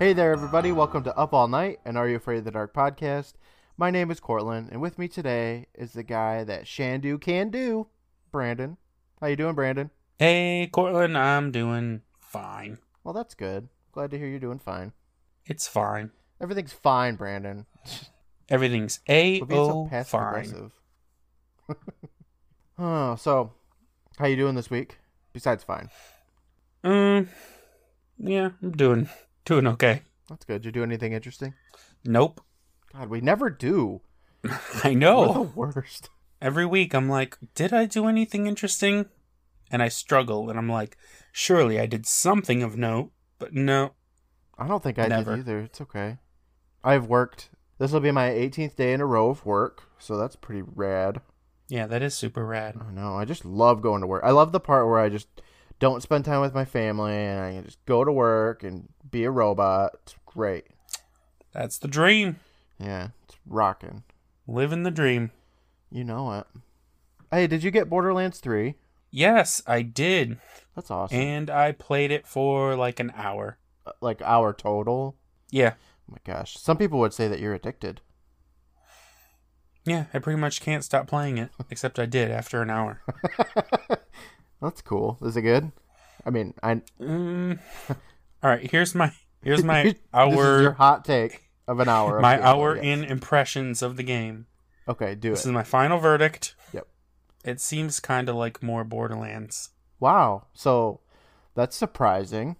Hey there, everybody. Welcome to Up All Night and Are You Afraid of the Dark podcast. My name is Courtland, and with me today is the guy that Shandu can do, Brandon. How you doing, Brandon? Hey, Courtland, I'm doing fine. Well, that's good. Glad to hear you're doing fine. It's fine. Everything's fine, Brandon. Everything's a so fine. oh, so how you doing this week? Besides fine. Um, yeah, I'm doing doing okay. That's good. Did you do anything interesting? Nope. God, we never do. I We're know. the worst. Every week I'm like, did I do anything interesting? And I struggle, and I'm like, surely I did something of note, but no. I don't think I Never. did either. It's okay. I've worked. This will be my 18th day in a row of work, so that's pretty rad. Yeah, that is super rad. I know. I just love going to work. I love the part where I just don't spend time with my family and I can just go to work and be a robot. It's great. That's the dream. Yeah, it's rocking. Living the dream. You know it. Hey, did you get Borderlands 3? Yes, I did. That's awesome. And I played it for like an hour. Uh, like hour total. Yeah. Oh my gosh. Some people would say that you're addicted. Yeah, I pretty much can't stop playing it, except I did after an hour. That's cool. Is it good? I mean, I Mm. All right, here's my here's my this is hour your hot take of an hour. of my hour in impressions of the game. Okay, do This is my final verdict. Yep. It seems kind of like more Borderlands, Wow. So that's surprising.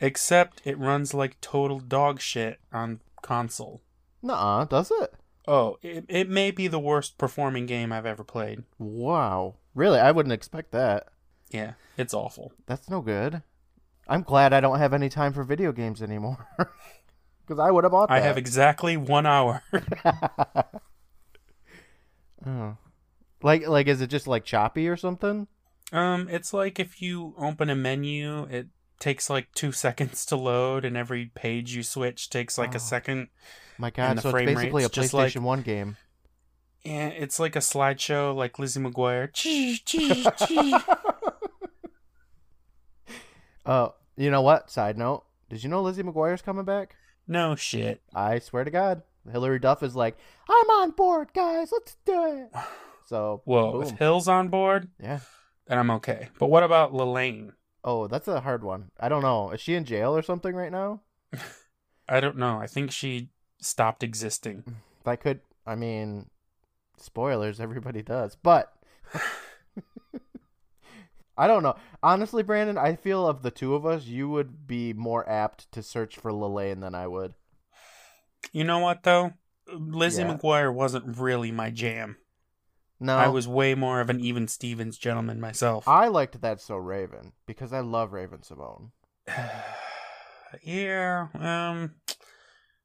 except it runs like total dog shit on console. Nuh-uh, does it? Oh, it, it may be the worst performing game I've ever played. Wow. Really? I wouldn't expect that. Yeah, it's awful. That's no good. I'm glad I don't have any time for video games anymore. Because I would have bought that. I have exactly one hour. oh. Like, like, is it just like choppy or something? um, it's like if you open a menu, it takes like two seconds to load, and every page you switch takes like Oh. a second. My God, so it's basically a just like- PlayStation One game. Yeah, it's like a slideshow, like Lizzie McGuire. Uh, you know what? Side note: Did you know Lizzie McGuire's coming back? no shit. I swear to God, Hilary Duff is like, I'm on board, guys. Let's do it. So, Well, boom. if Hill's on board, yeah. then I'm okay. But what about Lalaine? Oh, that's a hard one. I don't know. Is she in jail or something right now? I don't know. I think she stopped existing. That could. I mean, spoilers. Everybody does, but I don't know. Honestly, Brandon, I feel of the two of us, you would be more apt to search for Lalaine than I would. You know what though? Lizzie Yeah. McGuire wasn't really my jam. No, I was way more of an even Stevens gentleman myself. I liked that so Raven because I love Raven-Symoné. yeah, um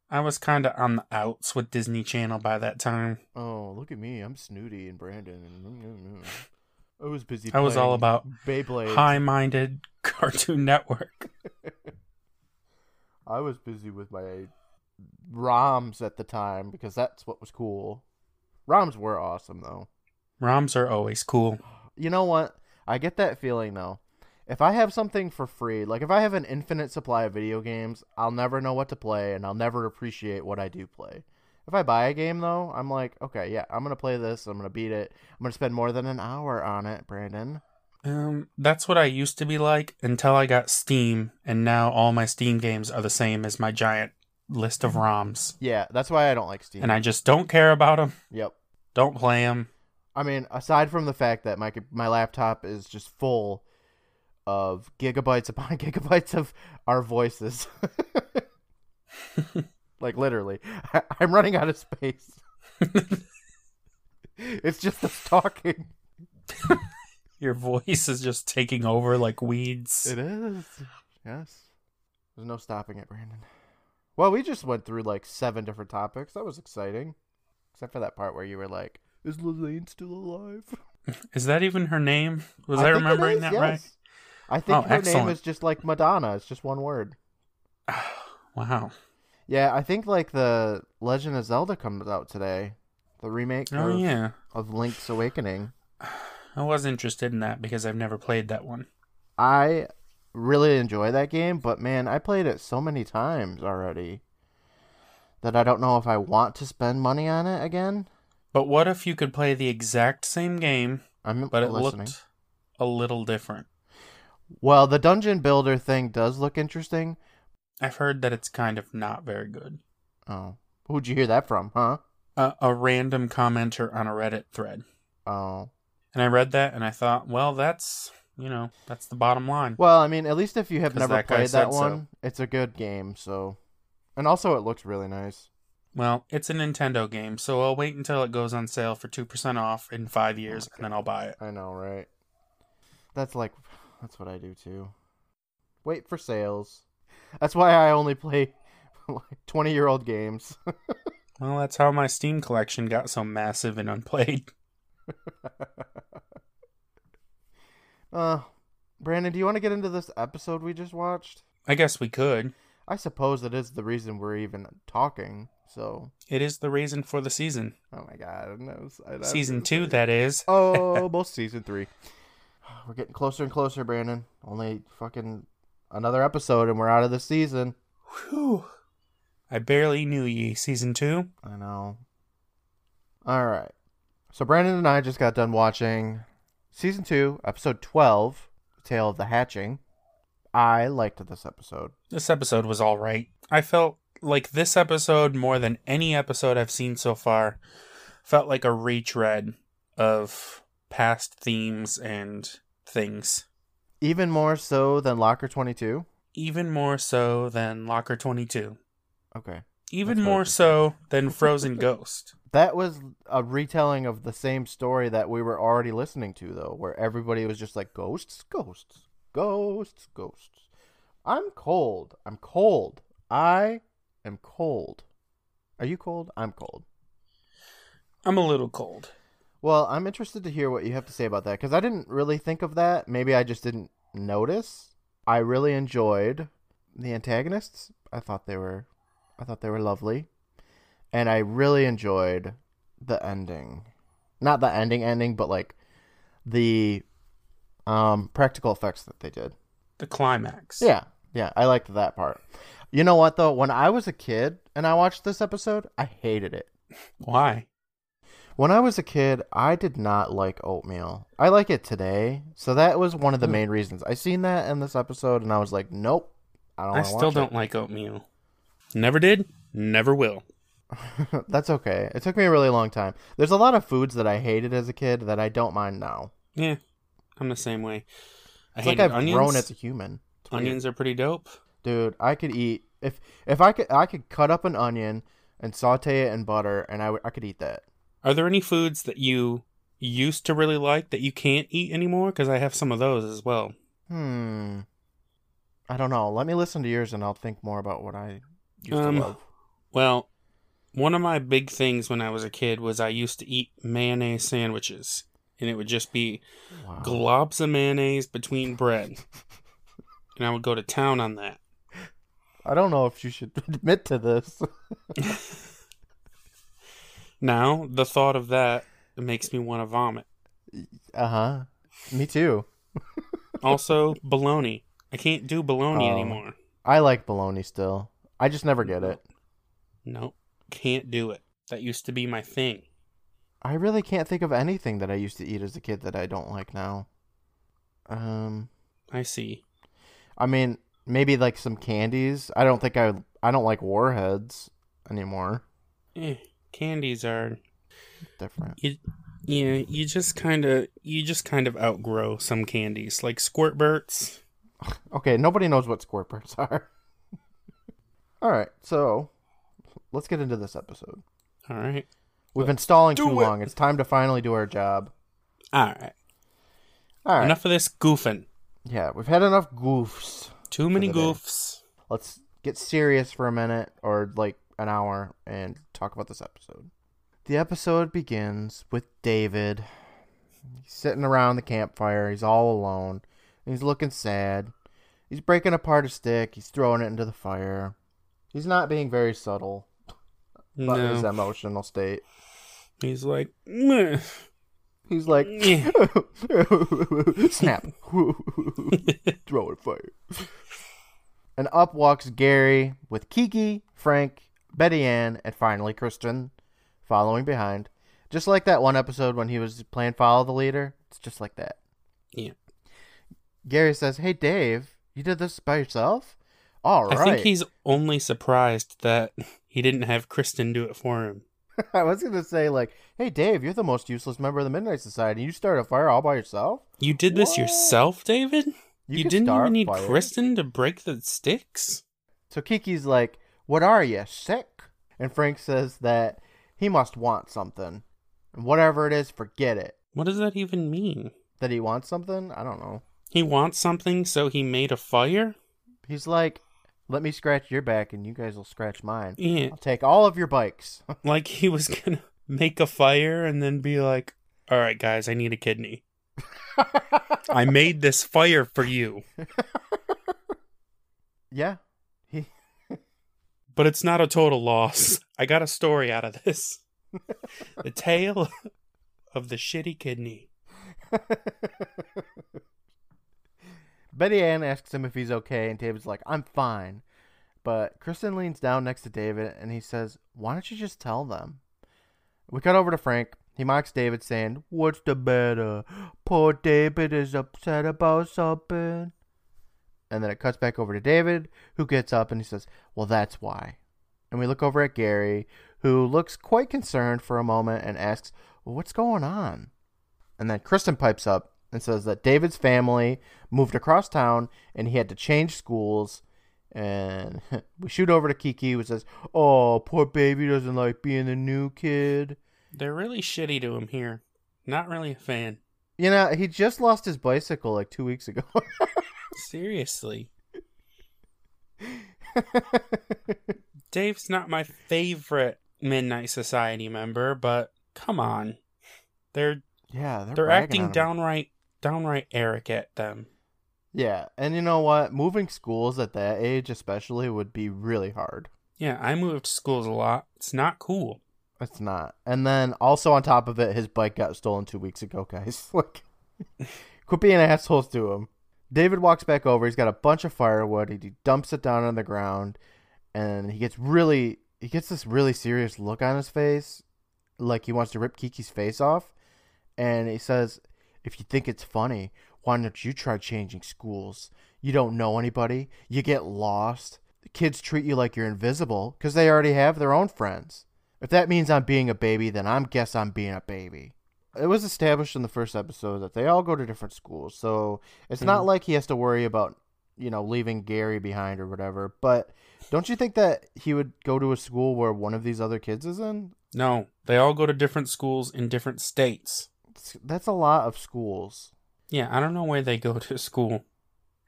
I was kind of on the outs with Disney Channel by that time. Oh, look at me! I'm snooty and Brandon. And mm, mm, mm. I was busy. I was all about Beyblade. high-minded Cartoon Network. I was busy with my ROMs at the time because that's what was cool. ROMs were awesome though. ROMs are always cool. You know what? I get that feeling though. If I have something for free, like if I have an infinite supply of video games, I'll never know what to play and I'll never appreciate what I do play. If I buy a game though, I'm like, okay, yeah, I'm going to play this, I'm going to beat it. I'm going to spend more than an hour on it, Brandon. Um, that's what I used to be like until I got Steam, and now all my Steam games are the same as my giant list of ROMs, Yeah, that's why I don't like Steam. and I just don't care about them. yep. Don't play them. I mean, aside from the fact that my my laptop is just full of gigabytes upon gigabytes of our voices, like literally, I, I'm running out of space. it's just us talking. Your voice is just taking over like weeds. It is. Yes. There's no stopping it, Brandon. Well, we just went through like seven different topics. That was exciting. Except for that part where you were like, "Is Lalaine still alive?" Is that even her name? Was I, it remembering is, that right? I think Oh, her name is just like Madonna. It's just one word. wow. Yeah, I think like the Legend of Zelda comes out today, the remake Oh of, yeah. of Link's Awakening. I was interested in that because I've never played that one. I really enjoy that game, but man, I played it so many times already that I don't know if I want to spend money on it again. But what if you could play the exact same game, I'm but it listening. looked a little different? Well, the dungeon builder thing does look interesting. I've heard that it's kind of not very good. Oh, who'd you hear that from, huh? A, a random commenter on a Reddit thread. Oh, And I read that and I thought, well, that's, you know, that's the bottom line. well, I mean, at least if you have never that played that said so. one, it's a good game. So, and also it looks really nice. Well, it's a Nintendo game, so I'll wait until it goes on sale for 2% off in five years and then I'll buy it. I know, right? That's like, that's what I do too. Wait for sales. That's why I only play like twenty year old games. Well, that's how my Steam collection got so massive and unplayed. uh, Brandon, do you want to get into this episode we just watched? I guess we could. I suppose it is the reason we're even talking. So, It is the reason for the season. oh my god, that was- Season two, that is. Oh, almost season three. We're getting closer and closer, Brandon. Only fucking another episode, and we're out of the season. Whew. I barely knew ye. Season two? I know. All right. So Brandon and I just got done watching season two, episode twelve, "Tale of the Hatching." I liked this episode. This episode was alright. I felt like this episode, more than any episode I've seen so far, felt like a retread of past themes and things. Even more so than Locker Twenty Two. Even more so than Locker 22. Okay. Even That's more so than Frozen Ghost. That was a retelling of the same story that we were already listening to, though, where everybody was just like, ghosts, ghosts, ghosts, ghosts. I'm cold. I'm cold. I am cold. Are you cold? I'm cold. I'm a little cold. Well, I'm interested to hear what you have to say about that because I didn't really think of that. Maybe I just didn't notice. I really enjoyed the antagonists. I thought they were, I thought they were lovely, and I really enjoyed the ending. Not the ending, ending, but like the um practical effects that they did. The climax. Yeah, yeah, I liked that part. You know what though? When I was a kid and I watched this episode, I hated it. Why? When I was a kid, I did not like oatmeal. I like it today, so that was one of the Hmm. main reasons. I seen that in this episode, and I was like, "Nope, I don't." I still don't like oatmeal. Never did, never will. That's okay. It took me a really long time. There's a lot of foods that I hated as a kid that I don't mind now. Yeah, I'm the same way. I It's like I've onions. grown as a human. It's weird. onions are pretty dope. dude. I could eat if if I could I could cut up an onion and saute it in butter, and I w- I could eat that. Are there any foods that you used to really like that you can't eat anymore? Because I have some of those as well. Hmm. I don't know. Let me listen to yours, and I'll think more about what I used Um, to love. Well, one of my big things when I was a kid was I used to eat mayonnaise sandwiches, and it would just be Wow. globs of mayonnaise between bread, and I would go to town on that. I don't know if you should admit to this. Now, the thought of that makes me want to vomit. Uh huh. Me too. Also, bologna. I can't do bologna Oh. anymore. I like bologna still. I just never get it. Nope, can't do it. That used to be my thing. I really can't think of anything that I used to eat as a kid that I don't like now. Um, I see. I mean, maybe like some candies. I don't think I I don't like warheads anymore. Eh, candies are Different. you, yeah. You just kind of you just kind of outgrow some candies, like Squirtburts. Okay, nobody knows what squirtbirds are. All right, so let's get into this episode. All right, We've been stalling too it. long. It's time to finally do our job. all right. All right. Enough of this goofing. Yeah, we've had enough goofs. Too many the day. goofs. Let's get serious for a minute or like an hour and talk about this episode. The episode begins with David. He's sitting around the campfire. He's all alone. He's looking sad. He's breaking apart a stick. He's throwing it into the fire. He's not being very subtle about his emotional state. he's like, "Meh." He's like, snap, throw it fire. And up walks Gary with Kiki, Frank, Betty Ann, and finally Kristen following behind. Just like that one episode when he was playing Follow the Leader. It's just like that. Yeah. Gary says, Hey, Dave, you did this by yourself? All right. I think he's only surprised that he didn't have Kristen do it for him. I was going to say, like, Hey, Dave, you're the most useless member of the Midnight Society. You started a fire all by yourself? You did this yourself, David? You, can didn't even need fires. Kristen to break the sticks? So Kiki's like, What are you, sick? And Frank says that he must want something. And whatever it is, forget it. What does that even mean? That he wants something? I don't know. He wants something, so he made a fire? He's like, Let me scratch your back and you guys will scratch mine. Yeah. I'll take all of your bikes. Like he was gonna make a fire and then be like, all right, guys, I need a kidney. I made this fire for you, yeah. But it's not a total loss. I got a story out of this. The tale of the shitty kidney. Betty Ann asks him if he's okay, and David's like, I'm fine. But Kristen leans down next to David and he says, Why don't you just tell them? We cut over to Frank. He mocks David, saying, What's the matter? Poor David is upset about something. And then it cuts back over to David, who gets up and he says, Well, that's why. And we look over at Gary, who looks quite concerned for a moment and asks, well, What's going on? And then Kristen pipes up and says that David's family moved across town and he had to change schools. And we shoot over to Kiki, who says, Oh, poor baby doesn't like being the new kid. They're really shitty to him here. Not really a fan. You know, he just lost his bicycle like two weeks ago. Seriously. Dave's not my favorite Midnight Society member, but come on. They're yeah, they're, they're acting downright downright Eric at them. Yeah, and you know what? Moving schools at that age, especially, would be really hard. Yeah, I moved schools a lot. It's not cool. It's not. And then also on top of it, his bike got stolen two weeks ago, guys. Like, quit being assholes to him. David walks back over. He's got a bunch of firewood. He dumps it down on the ground, and he gets really, he gets this really serious look on his face, like he wants to rip Kiki's face off. And he says, "If you think it's funny, why don't you try changing schools? You don't know anybody. You get lost. The kids treat you like you're invisible because they already have their own friends." If that means I'm being a baby, then I'm guess I'm being a baby. It was established in the first episode that they all go to different schools, so it's not Mhm. like he has to worry about, you know, leaving Gary behind or whatever. But don't you think that he would go to a school where one of these other kids is in? No, they all go to different schools in different states. That's a lot of schools. Yeah, I don't know where they go to school.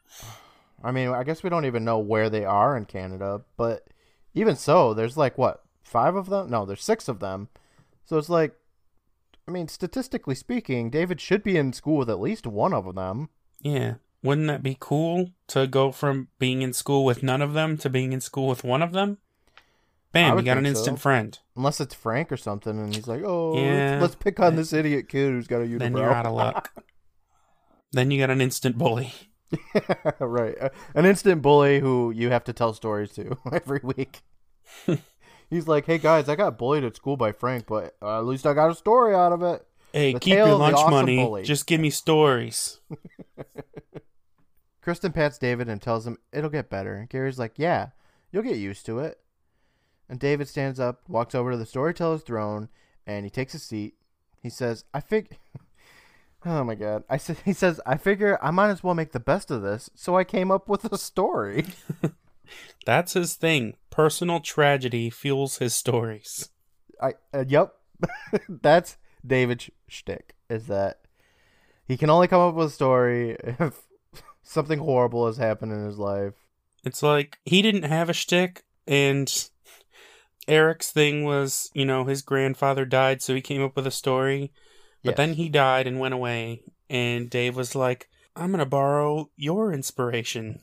I mean, I guess we don't even know where they are in Canada, but even so, there's like what five of them? No, there's six of them. So it's like, I mean, statistically speaking, David should be in school with at least one of them. Yeah. Wouldn't that be cool to go from being in school with none of them to being in school with one of them? Bam, you got an think so. instant friend. Unless it's Frank or something, and he's like, "Oh, Yeah. let's, let's pick on this idiot kid who's got a unibrow." Then you're out of luck. then you got an instant bully. right, Uh, an instant bully who you have to tell stories to every week. He's like, "Hey guys, I got bullied at school by Frank, but uh, at least I got a story out of it." Hey, The keep your lunch awesome money. bully. Just give me stories. Kristen pats David and tells him it'll get better. And Gary's like, "Yeah, you'll get used to it." And David stands up, walks over to the storyteller's throne, and he takes a seat. He says, "I fig." Oh my god! I said he says I figure I might as well make the best of this, so I came up with a story. That's his thing. Personal tragedy fuels his stories. I uh, yep, that's David's shtick. Is that he can only come up with a story if something horrible has happened in his life. It's like he didn't have a shtick, and Eric's thing was, you know, his grandfather died, so he came up with a story. But Yes. then he died and went away, and Dave was like, I'm gonna borrow your inspiration.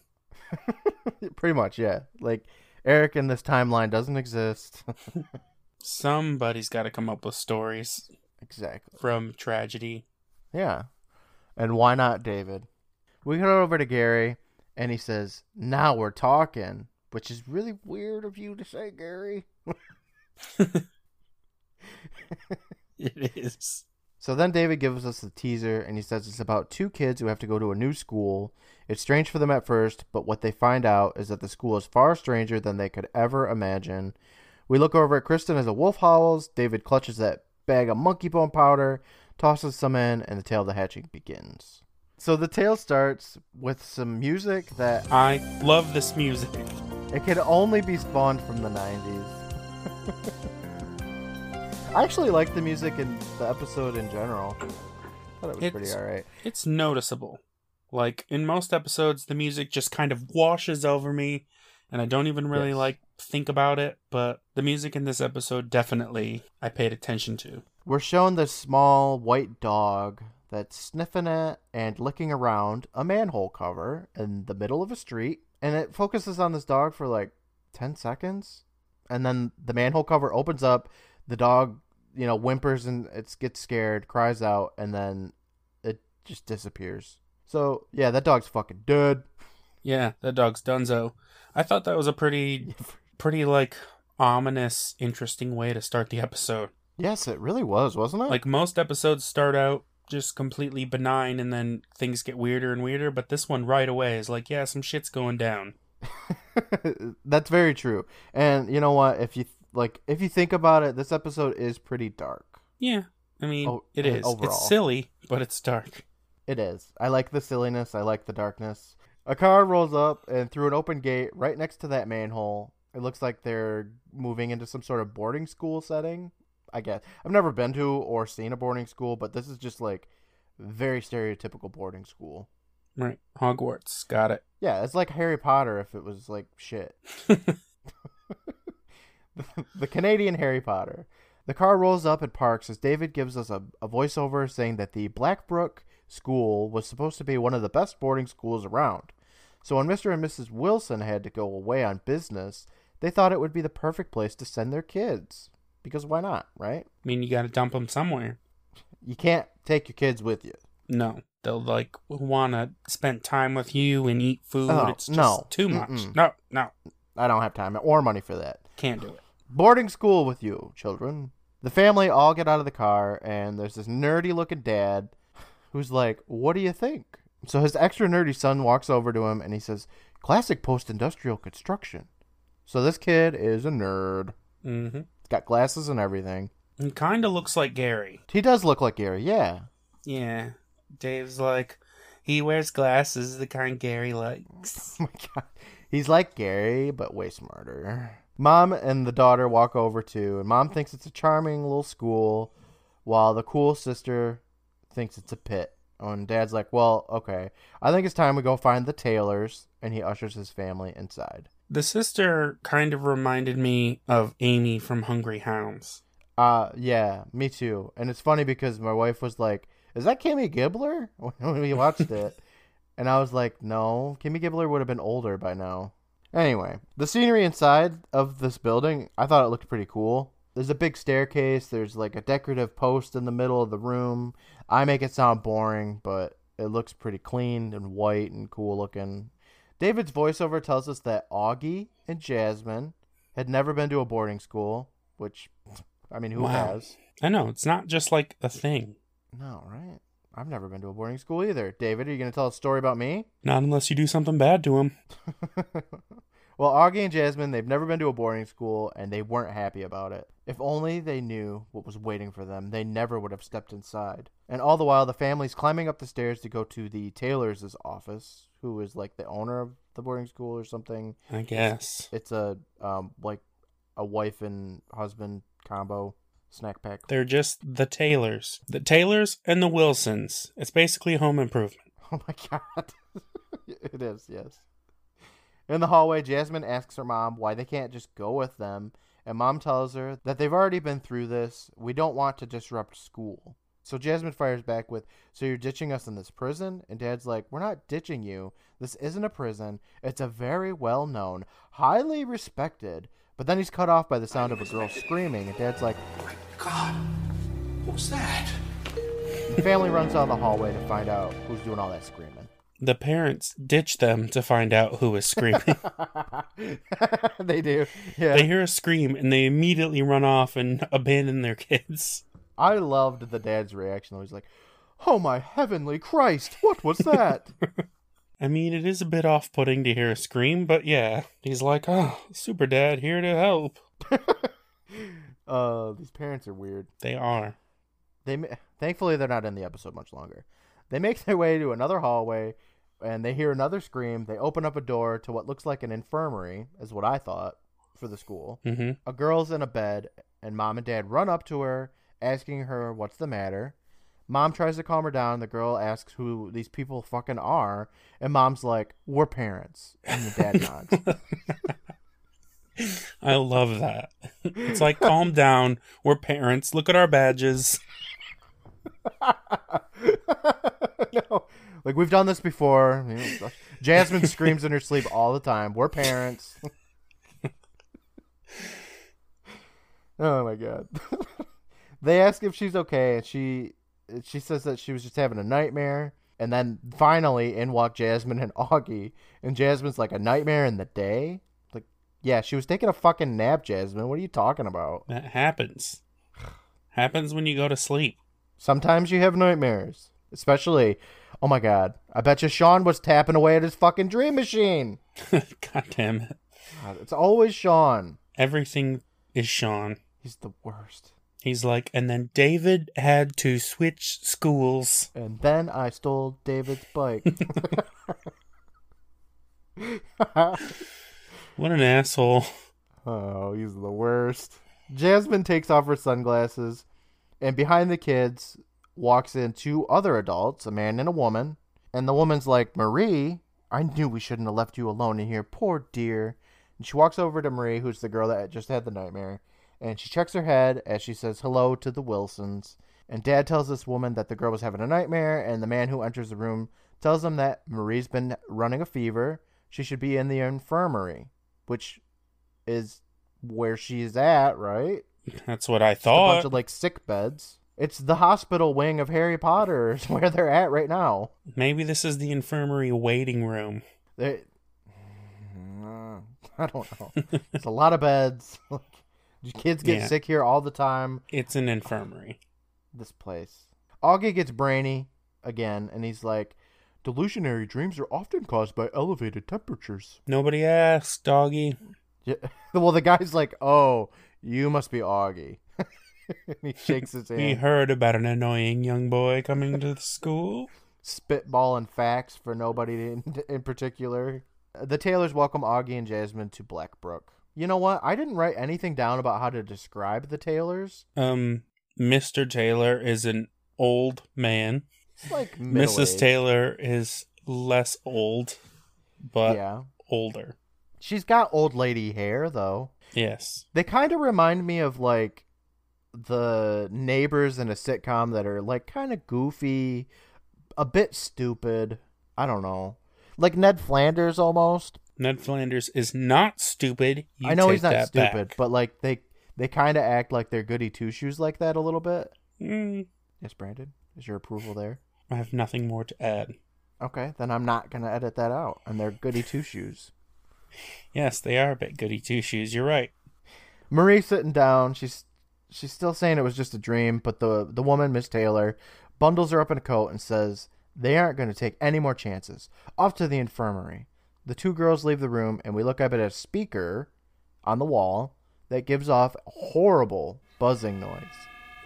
Pretty much, yeah. Like Eric in this timeline doesn't exist. Somebody's got to come up with stories. exactly. from tragedy. Yeah. And why not David? We head over to Gary, and he says, Now we're talking, which is really weird of you to say, Gary. It is. So then David gives us the teaser, and he says it's about two kids who have to go to a new school. It's strange for them at first, but what they find out is that the school is far stranger than they could ever imagine. We look over at Kristen as a wolf howls. David clutches that bag of monkey bone powder, tosses some in, and the tale of the hatching begins. So the tale starts with some music that I love this music. it could only be spawned from the 90s. I actually like the music in the episode in general. thought it was pretty It's- alright. It's noticeable. Like in most episodes, the music just kind of washes over me, and I don't even really Yes. like think about it. But the music in this episode definitely I paid attention to. We're shown this small white dog that's sniffing at and licking around a manhole cover in the middle of a street. And it focuses on this dog for like 10 seconds. And then the manhole cover opens up. The dog, you know, whimpers and it gets scared, cries out, and then it just disappears. So, yeah, that dog's fucking dead. Yeah, that dog's Dunzo. I thought that was a pretty, pretty like ominous, interesting way to start the episode. Yes, it really was, wasn't it? Like most episodes start out just completely benign, and then things get weirder and weirder. But this one right away is like, yeah, some shit's going down. That's very true. And you know what? If you like, if you think about it, this episode is pretty dark. Yeah, I mean, Oh, it is. overall. It's silly, but it's dark. It is. I like the silliness. I like the darkness. A car rolls up and through an open gate right next to that manhole. It looks like they're moving into some sort of boarding school setting. I guess I've never been to or seen a boarding school, but this is just like very stereotypical boarding school. Right, Hogwarts, got it. Yeah, it's like Harry Potter if it was like shit. the Canadian Harry Potter. The car rolls up and parks as David gives us a, a voiceover saying that the Blackbrook School was supposed to be one of the best boarding schools around. So when Mr. and Mrs. Wilson had to go away on business, they thought it would be the perfect place to send their kids. Because why not, right? I mean, you got to dump them somewhere. You can't take your kids with you. No, they'll like want to spend time with you and eat food. Oh, it's just no. too much. Mm-mm. No, no, I don't have time or money for that. can't do it. Boarding school with you, children. The family all get out of the car, and there's this nerdy looking dad who's like, What do you think? So his extra nerdy son walks over to him and he says, Classic post industrial construction. So this kid is a nerd. Mm-hmm. He's got glasses and everything. He kind of looks like Gary. He does look like Gary, yeah. Yeah, Dave's like he wears glasses, the kind Gary likes. Oh my god. He's like Gary, but way smarter. Mom and the daughter walk over too, and mom thinks it's a charming little school, while the cool sister thinks it's a pit. Oh, and dad's like, well, okay. I think it's time we go find the Taylors, and he ushers his family inside. The sister kind of reminded me of Amy from Hungry Hounds. Uh, yeah, me too. And it's funny because my wife was like, is that Kimmy Gibbler? When we watched it. And I was like, no, Kimmy Gibbler would have been older by now. Anyway, the scenery inside of this building, I thought it looked pretty cool. There's a big staircase, there's like a decorative post in the middle of the room. I make it sound boring, but it looks pretty clean and white and cool looking. David's voiceover tells us that Augie and Jasmine had never been to a boarding school, which, I mean, who Wow. has? I know it's not just like a thing. No, right? I've never been to a boarding school either. David, are you going to tell a story about me? Not unless you do something bad to him. well, Augie and Jasmine, they've never been to a boarding school and they weren't happy about it. If only they knew what was waiting for them, they never would have stepped inside. And all the while, the family's climbing up the stairs to go to the Taylor's office, who is like the owner of the boarding school or something. I guess It's a um like a wife and husband combo snack pack. they're just the Taylors, the Taylors and the Wilsons. It's basically Home Improvement. Oh my god. it is, yes. In the hallway, Jasmine asks her mom why they can't just go with them, and mom tells her that they've already been through this. We don't want to disrupt school. So Jasmine fires back with, So you're ditching us in this prison? And dad's like, We're not ditching you. This isn't a prison. It's a very well known, highly respected. But then he's cut off by the sound of a girl screaming, and dad's like, oh my God, What's that? The family runs down the hallway to find out who's doing all that screaming. The parents ditch them to find out who is screaming. they do. Yeah. they hear a scream and they immediately run off and abandon their kids. I loved the dad's reaction. He's like, "Oh my heavenly Christ! What was that?" I mean, it is a bit off putting to hear a scream, but yeah. He's like, oh, Super Dad, here to help. uh, these parents are weird. They are. They thankfully they're not in the episode much longer. They make their way to another hallway, and they hear another scream. They open up a door to what looks like an infirmary, is what I thought for the school. hmm A girl's in a bed, and mom and dad run up to her, asking her what's the matter. Mom tries to calm her down. The girl asks who these people fucking are, and mom's like, "We're parents," and the dad nods. I love that. It's like, calm down. We're parents. Look at our badges. no, like we've done this before. You know, Jasmine screams in her sleep all the time. We're parents. oh my god. they ask if she's okay, and she she says that she was just having a nightmare. And then finally, in walk Jasmine and Augie, and Jasmine's like a nightmare in the day. Like, yeah, she was taking a fucking nap, Jasmine. What are you talking about? That happens. Happens when you go to sleep. Sometimes you have nightmares. Especially, oh my god, I bet you Sean was tapping away at his fucking dream machine. God damn it. God, it's always Sean. Everything is Sean. He's the worst. He's like, and then David had to switch schools. And then I stole David's bike. What an asshole. oh, he's the worst. Jasmine takes off her sunglasses, and behind the kids walks in two other adults, a man and a woman. And the woman's like, Marie, I knew we shouldn't have left you alone in here. Poor dear. And she walks over to Marie, who's the girl that just had the nightmare, and she checks her head as she says hello to the Wilsons. And Dad tells this woman that the girl was having a nightmare, and the man who enters the room tells them that Marie's been running a fever. She should be in the infirmary, which is where she's at, right? That's what I A bunch thought. of like sick beds. It's the hospital wing of Harry Potter is where they're at right now. Maybe this is the infirmary waiting room. They, Uh, I don't know. It's a lot of beds. Kids get Yeah. sick here all the time. It's an infirmary. This place. Augie gets brainy again, and he's like, "Delusionary dreams are often caused by elevated temperatures." Nobody asked, doggy. Yeah. Well, the guy's like, "Oh, you must be Augie." he shakes his We hand, heard about an annoying young boy coming to the school. spitballing facts for nobody in, in particular. The Taylors welcome Augie and Jasmine to Blackbrook. You know what? I didn't write anything down about how to describe the Taylors. Um, Mr. Taylor is an old man. It's like Mrs. middle-aged. Taylor is less old, but yeah, older. she's got old lady hair though. Yes. They kind of remind me of like the neighbors in a sitcom that are like kind of goofy, a bit stupid. I don't know, like Ned Flanders almost. Ned Flanders is not stupid. You I know he's not stupid, back. but like they they kind of act like they're goody two shoes like that a little bit. Mm, Yes, Brandon, is your approval there? I have nothing more to add. Okay, then I'm not gonna edit that out. And they're goody two shoes. Yes, they are a bit goody two shoes. You're right. Marie sitting down. She's she's still saying it was just a dream, but the the woman, Miss Taylor, bundles her up in a coat and says they aren't going to take any more chances. Off to the infirmary. The two girls leave the room, and we look up at a speaker on the wall that gives off a horrible buzzing noise.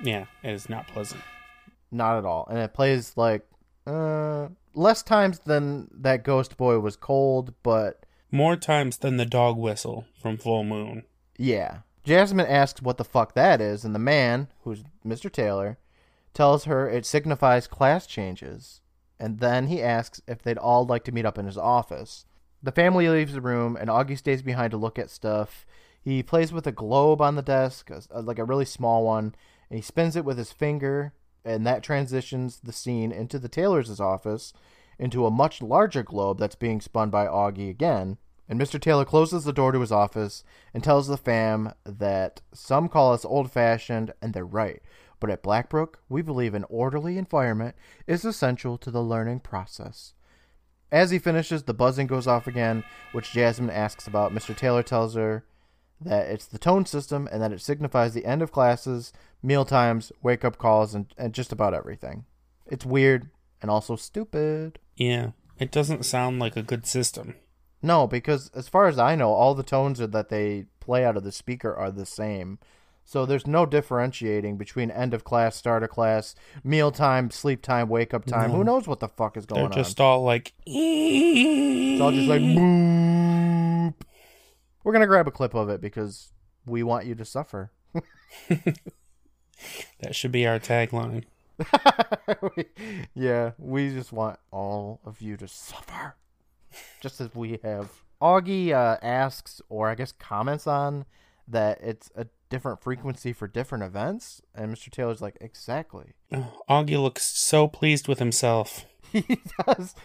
Yeah, it is not pleasant. Not at all, and it plays like uh less times than that Ghost Boy was cold, but More times than the dog whistle from Full Moon. Yeah. Jasmine asks what the fuck that is, and the man, who's Mr. Taylor, tells her it signifies class changes. And then he asks if they'd all like to meet up in his office. The family leaves the room, and Augie stays behind to look at stuff. He plays with a globe on the desk, like a really small one, and he spins it with his finger, and that transitions the scene into the Taylor's office, into a much larger globe that's being spun by Augie again, And Mr. Taylor closes the door to his office and tells the fam that some call us old fashioned, and they're right. But at Blackbrook, we believe an orderly environment is essential to the learning process. As he finishes, the buzzing goes off again, which Jasmine asks about. Mr. Taylor tells her that it's the tone system and that it signifies the end of classes, meal times, wake up calls, and, and just about everything. It's weird and also stupid. Yeah, it doesn't sound like a good system. No, because as far as I know, all the tones that they play out of the speaker are the same. So there's no differentiating between end of class, start of class, meal time, sleep time, wake up time. No. Who knows what the fuck is going on? They're just all like. It's all just like boop. We're gonna grab a clip of it because we want you to suffer. that should be our tagline. yeah, we just want all of you to suffer, just as we have. Augie uh, asks, or I guess comments on, that it's a different frequency for different events, and Mr. Taylor's like, exactly. Augie looks so pleased with himself. He does.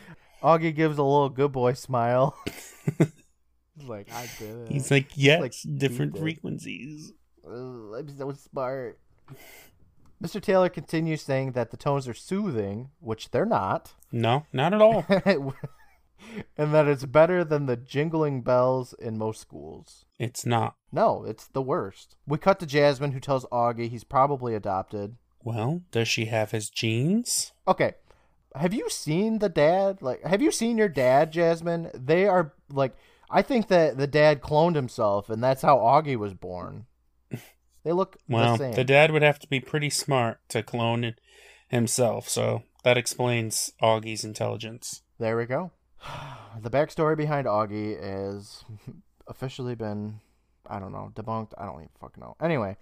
Augie gives a little good boy smile. He's like, I did it. He's like, yes, like, different frequencies. Ugh, I'm so smart. Mr. Taylor continues saying that the tones are soothing, which they're not, No, not at all. and that it's better than the jingling bells in most schools. it's not. No, it's the worst. We cut to Jasmine, who tells Augie he's probably adopted. Well, does she have his genes? Okay, have you seen the dad? Like, have you seen your dad, Jasmine? They are like, I think that the dad cloned himself, and that's how Augie was born. They look Well, the same. the dad would have to be pretty smart to clone himself, so that explains Augie's intelligence. There we go. The backstory behind Augie has officially been, I don't know, debunked. I don't even fucking know. Anyway,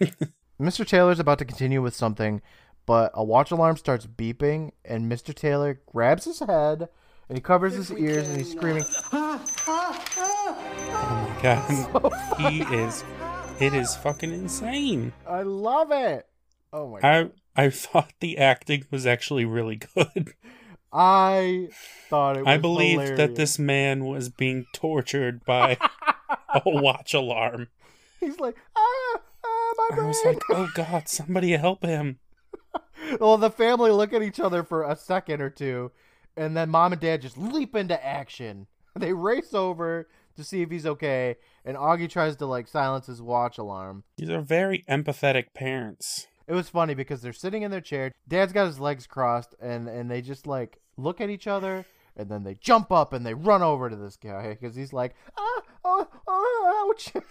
Mr. Taylor's about to continue with something, but a watch alarm starts beeping, and Mr. Taylor grabs his head and he covers his ears and he's screaming. Oh my god. he is it is fucking insane. I love it. Oh my god. I I thought the acting was actually really good. I thought it was I believed that this man was being tortured by a watch alarm. He's like, ah, ah, my brain. I was like, "Oh god, somebody help him." well, the family look at each other for a second or two, and then mom and dad just leap into action. They race over to see if he's okay, and Augie tries to like silence his watch alarm. These are very empathetic parents. It was funny because they're sitting in their chair. Dad's got his legs crossed, and and they just like look at each other, and then they jump up and they run over to this guy because he's like, ah, oh, oh, ouch.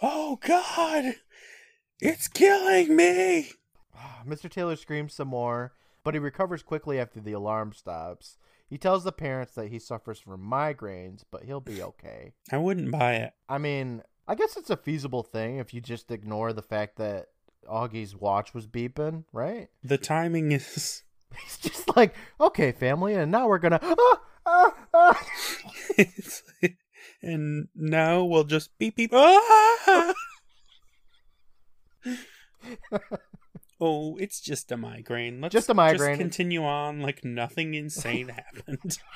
Oh god. It's killing me. Mr. Taylor screams some more, but he recovers quickly after the alarm stops. He tells the parents that he suffers from migraines, but he'll be okay. I wouldn't buy it. I mean, I guess it's a feasible thing if you just ignore the fact that Augie's watch was beeping, right? The timing is He's just like, okay, family, and now we're gonna. Ah, ah, ah. And now we'll just beep beep. Ah! oh, it's just a migraine. Let's Just a migraine. Just continue on like nothing insane happened.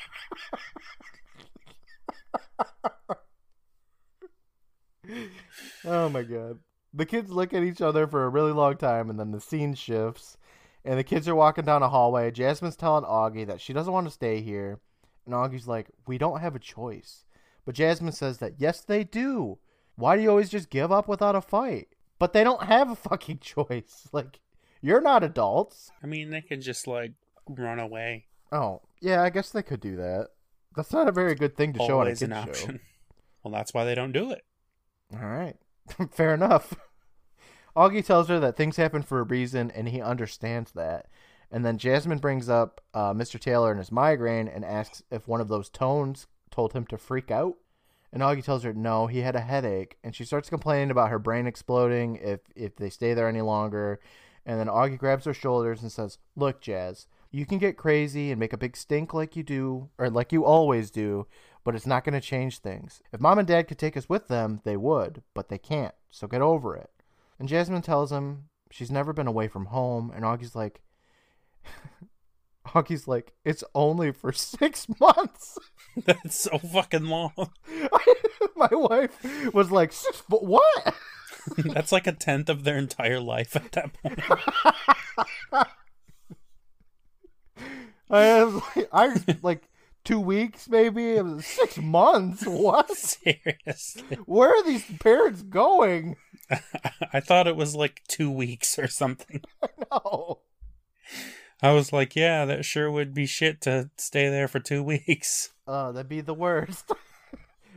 Oh my god. The kids look at each other for a really long time and then the scene shifts and the kids are walking down a hallway. Jasmine's telling Augie that she doesn't want to stay here. And Augie's like, "We don't have a choice." But Jasmine says that yes they do. Why do you always just give up without a fight? But they don't have a fucking choice. Like you're not adults. I mean, they could just like run away. Oh, yeah, I guess they could do that. That's not a very good thing to show on a Always kid an show. option. Well, that's why they don't do it. All right. Fair enough. Augie tells her that things happen for a reason, and he understands that. And then Jasmine brings up uh, Mr. Taylor and his migraine and asks if one of those tones told him to freak out. And Augie tells her no, he had a headache. And she starts complaining about her brain exploding if, if they stay there any longer. And then Augie grabs her shoulders and says, Look, Jazz, you can get crazy and make a big stink like you do, or like you always do, but it's not going to change things. If mom and dad could take us with them, they would, but they can't, so get over it. And Jasmine tells him she's never been away from home, and Augie's like, Hockey's like, it's only for six months. That's so fucking long. My wife was like, six, but what? That's like a tenth of their entire life at that point. I was like, I like two weeks, maybe. It was six months. What? Seriously. Where are these parents going? I thought it was like two weeks or something. No. I was like, yeah, that sure would be shit to stay there for two weeks. Oh, that'd be the worst.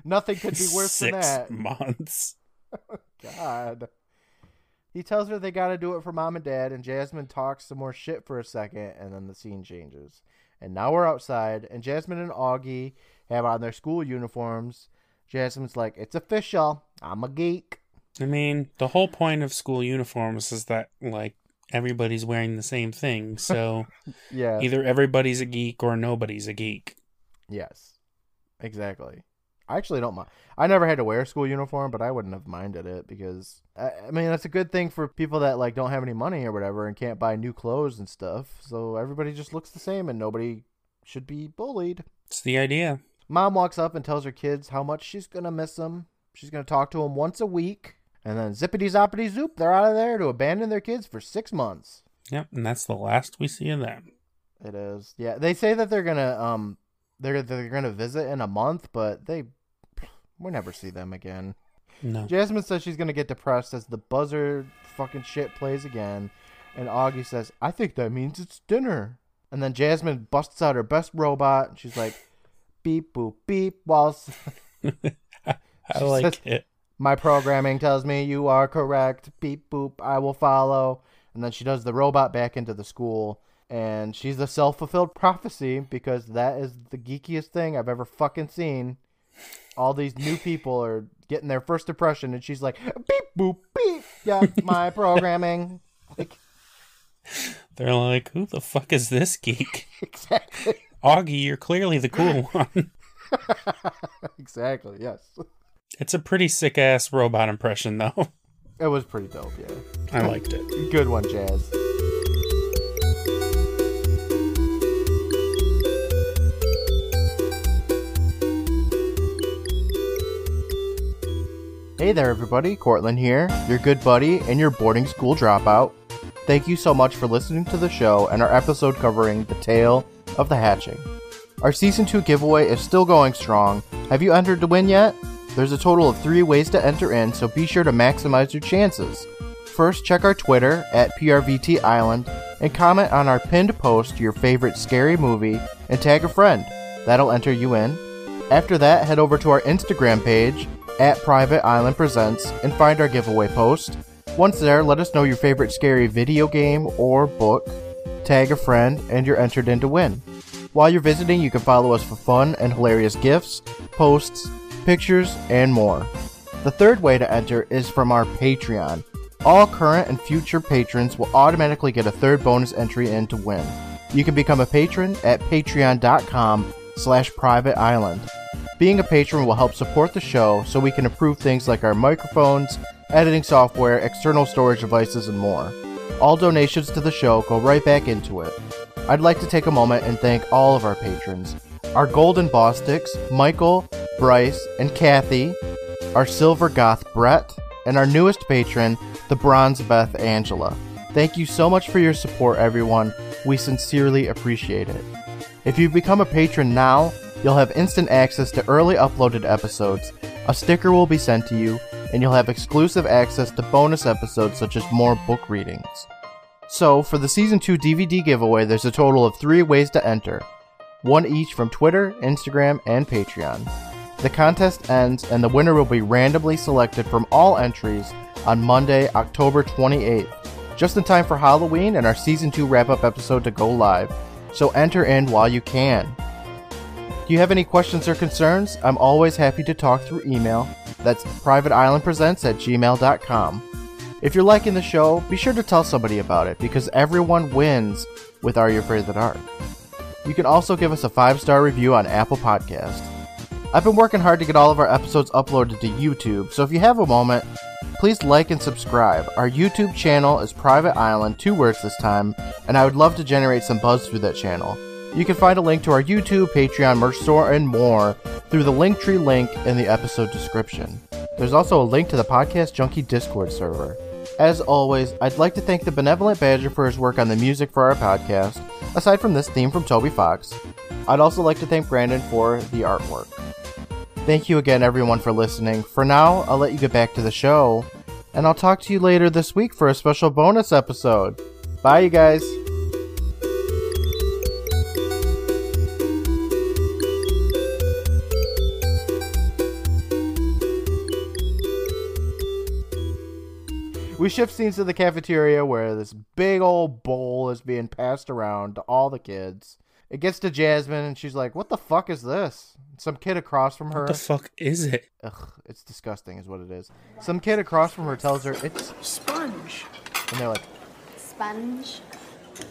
Nothing could be worse Six than that. months. God. He tells her they gotta do it for mom and dad, and Jasmine talks some more shit for a second, and then the scene changes. And now we're outside, and Jasmine and Augie have on their school uniforms. Jasmine's like, It's official. I'm a geek. I mean, the whole point of school uniforms is that, like, everybody's wearing the same thing. So Yeah. either everybody's a geek or nobody's a geek. Yes. Exactly. I actually don't mind. I never had to wear a school uniform, but I wouldn't have minded it because I, I mean that's a good thing for people that like don't have any money or whatever and can't buy new clothes and stuff. So everybody just looks the same and nobody should be bullied. It's the idea. Mom walks up and tells her kids how much she's gonna miss them. She's gonna talk to them once a week, and then zippity zoppity zoop, they're out of there to abandon their kids for six months. Yep, and that's the last we see of them. It is. Yeah, they say that they're gonna um they're they're gonna visit in a month, but they we never see them again. No. Jasmine says she's gonna get depressed as the buzzer fucking shit plays again, and Augie says, "I think that means it's dinner." And then Jasmine busts out her best robot, and she's like, "Beep boop beep." Whilst I like says- it. My programming tells me you are correct. Beep boop. I will follow. And then she does the robot back into the school, and she's a self fulfilled prophecy because that is the geekiest thing I've ever fucking seen. All these new people are getting their first impression, and she's like, beep boop beep. Yeah, my programming. Like They're like, who the fuck is this geek? exactly, Augie, you're clearly the cool one. exactly. Yes, It's a pretty sick ass robot impression, though. it was pretty dope. Yeah, I liked it. good one, Jazz. Hey there, everybody. Courtland here, your good buddy and your boarding school dropout. Thank you so much for listening to the show and our episode covering The Tale of the Hatching. Our Season 2 giveaway is still going strong. Have you entered to win yet? There's a total of three ways to enter in, so be sure to maximize your chances. First, check our Twitter at PRVT Island and comment on our pinned post your favorite scary movie and tag a friend. That'll enter you in. After that, head over to our Instagram page at Private Island Presents and find our giveaway post. Once there, let us know your favorite scary video game or book, tag a friend, and you're entered in to win. While you're visiting, you can follow us for fun and hilarious gifts, posts, pictures, and more. The third way to enter is from our Patreon. All current and future patrons will automatically get a third bonus entry in to win. You can become a patron at patreon.com slash private island. Being a patron will help support the show so we can improve things like our microphones, editing software, external storage devices, and more. All donations to the show go right back into it. I'd like to take a moment and thank all of our patrons. Our Golden Boss Sticks, Michael, Bryce, and Kathy, our Silver Goth Brett, and our newest patron, the Bronze Beth Angela. Thank you so much for your support, everyone. We sincerely appreciate it. If you've become a patron now, you'll have instant access to early uploaded episodes, a sticker will be sent to you, and you'll have exclusive access to bonus episodes such as more book readings. So, for the Season 2 DVD giveaway, there's a total of three ways to enter one each from Twitter, Instagram, and Patreon. The contest ends, and the winner will be randomly selected from all entries on Monday, October 28th, just in time for Halloween and our Season 2 wrap up episode to go live. So enter in while you can. Do you have any questions or concerns? I'm always happy to talk through email. That's privateislandpresents at gmail.com. If you're liking the show, be sure to tell somebody about it because everyone wins with Are You Afraid of the Dark? You can also give us a five star review on Apple Podcast. I've been working hard to get all of our episodes uploaded to YouTube, so if you have a moment, please like and subscribe. Our YouTube channel is Private Island, two words this time, and I would love to generate some buzz through that channel. You can find a link to our YouTube, Patreon, merch store, and more through the Linktree link in the episode description. There's also a link to the Podcast Junkie Discord server. As always, I'd like to thank the Benevolent Badger for his work on the music for our podcast, aside from this theme from Toby Fox. I'd also like to thank Brandon for the artwork. Thank you again, everyone, for listening. For now, I'll let you get back to the show, and I'll talk to you later this week for a special bonus episode. Bye, you guys. We shift scenes to the cafeteria where this big old bowl is being passed around to all the kids. It gets to Jasmine and she's like, "What the fuck is this?" Some kid across from her. What the fuck is it? Ugh, it's disgusting, is what it is. Some kid across from her tells her it's, Sponge. and they're like, Sponge?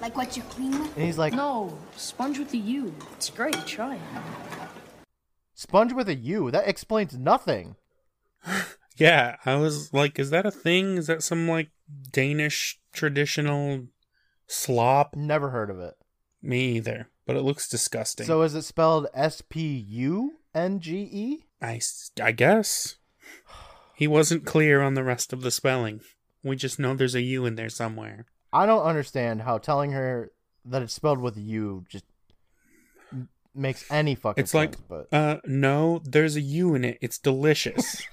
Like what you clean with? and he's like, No, sponge with the U. It's great. Try it. "Sponge with a U? That explains nothing. Yeah, I was like, is that a thing? Is that some like Danish traditional slop? Never heard of it. Me either, but it looks disgusting. So is it spelled S P U N G E? I, s- I guess. He wasn't clear on the rest of the spelling. We just know there's a U in there somewhere. I don't understand how telling her that it's spelled with U just makes any fucking It's like. But uh, no, there's a U in it. It's delicious.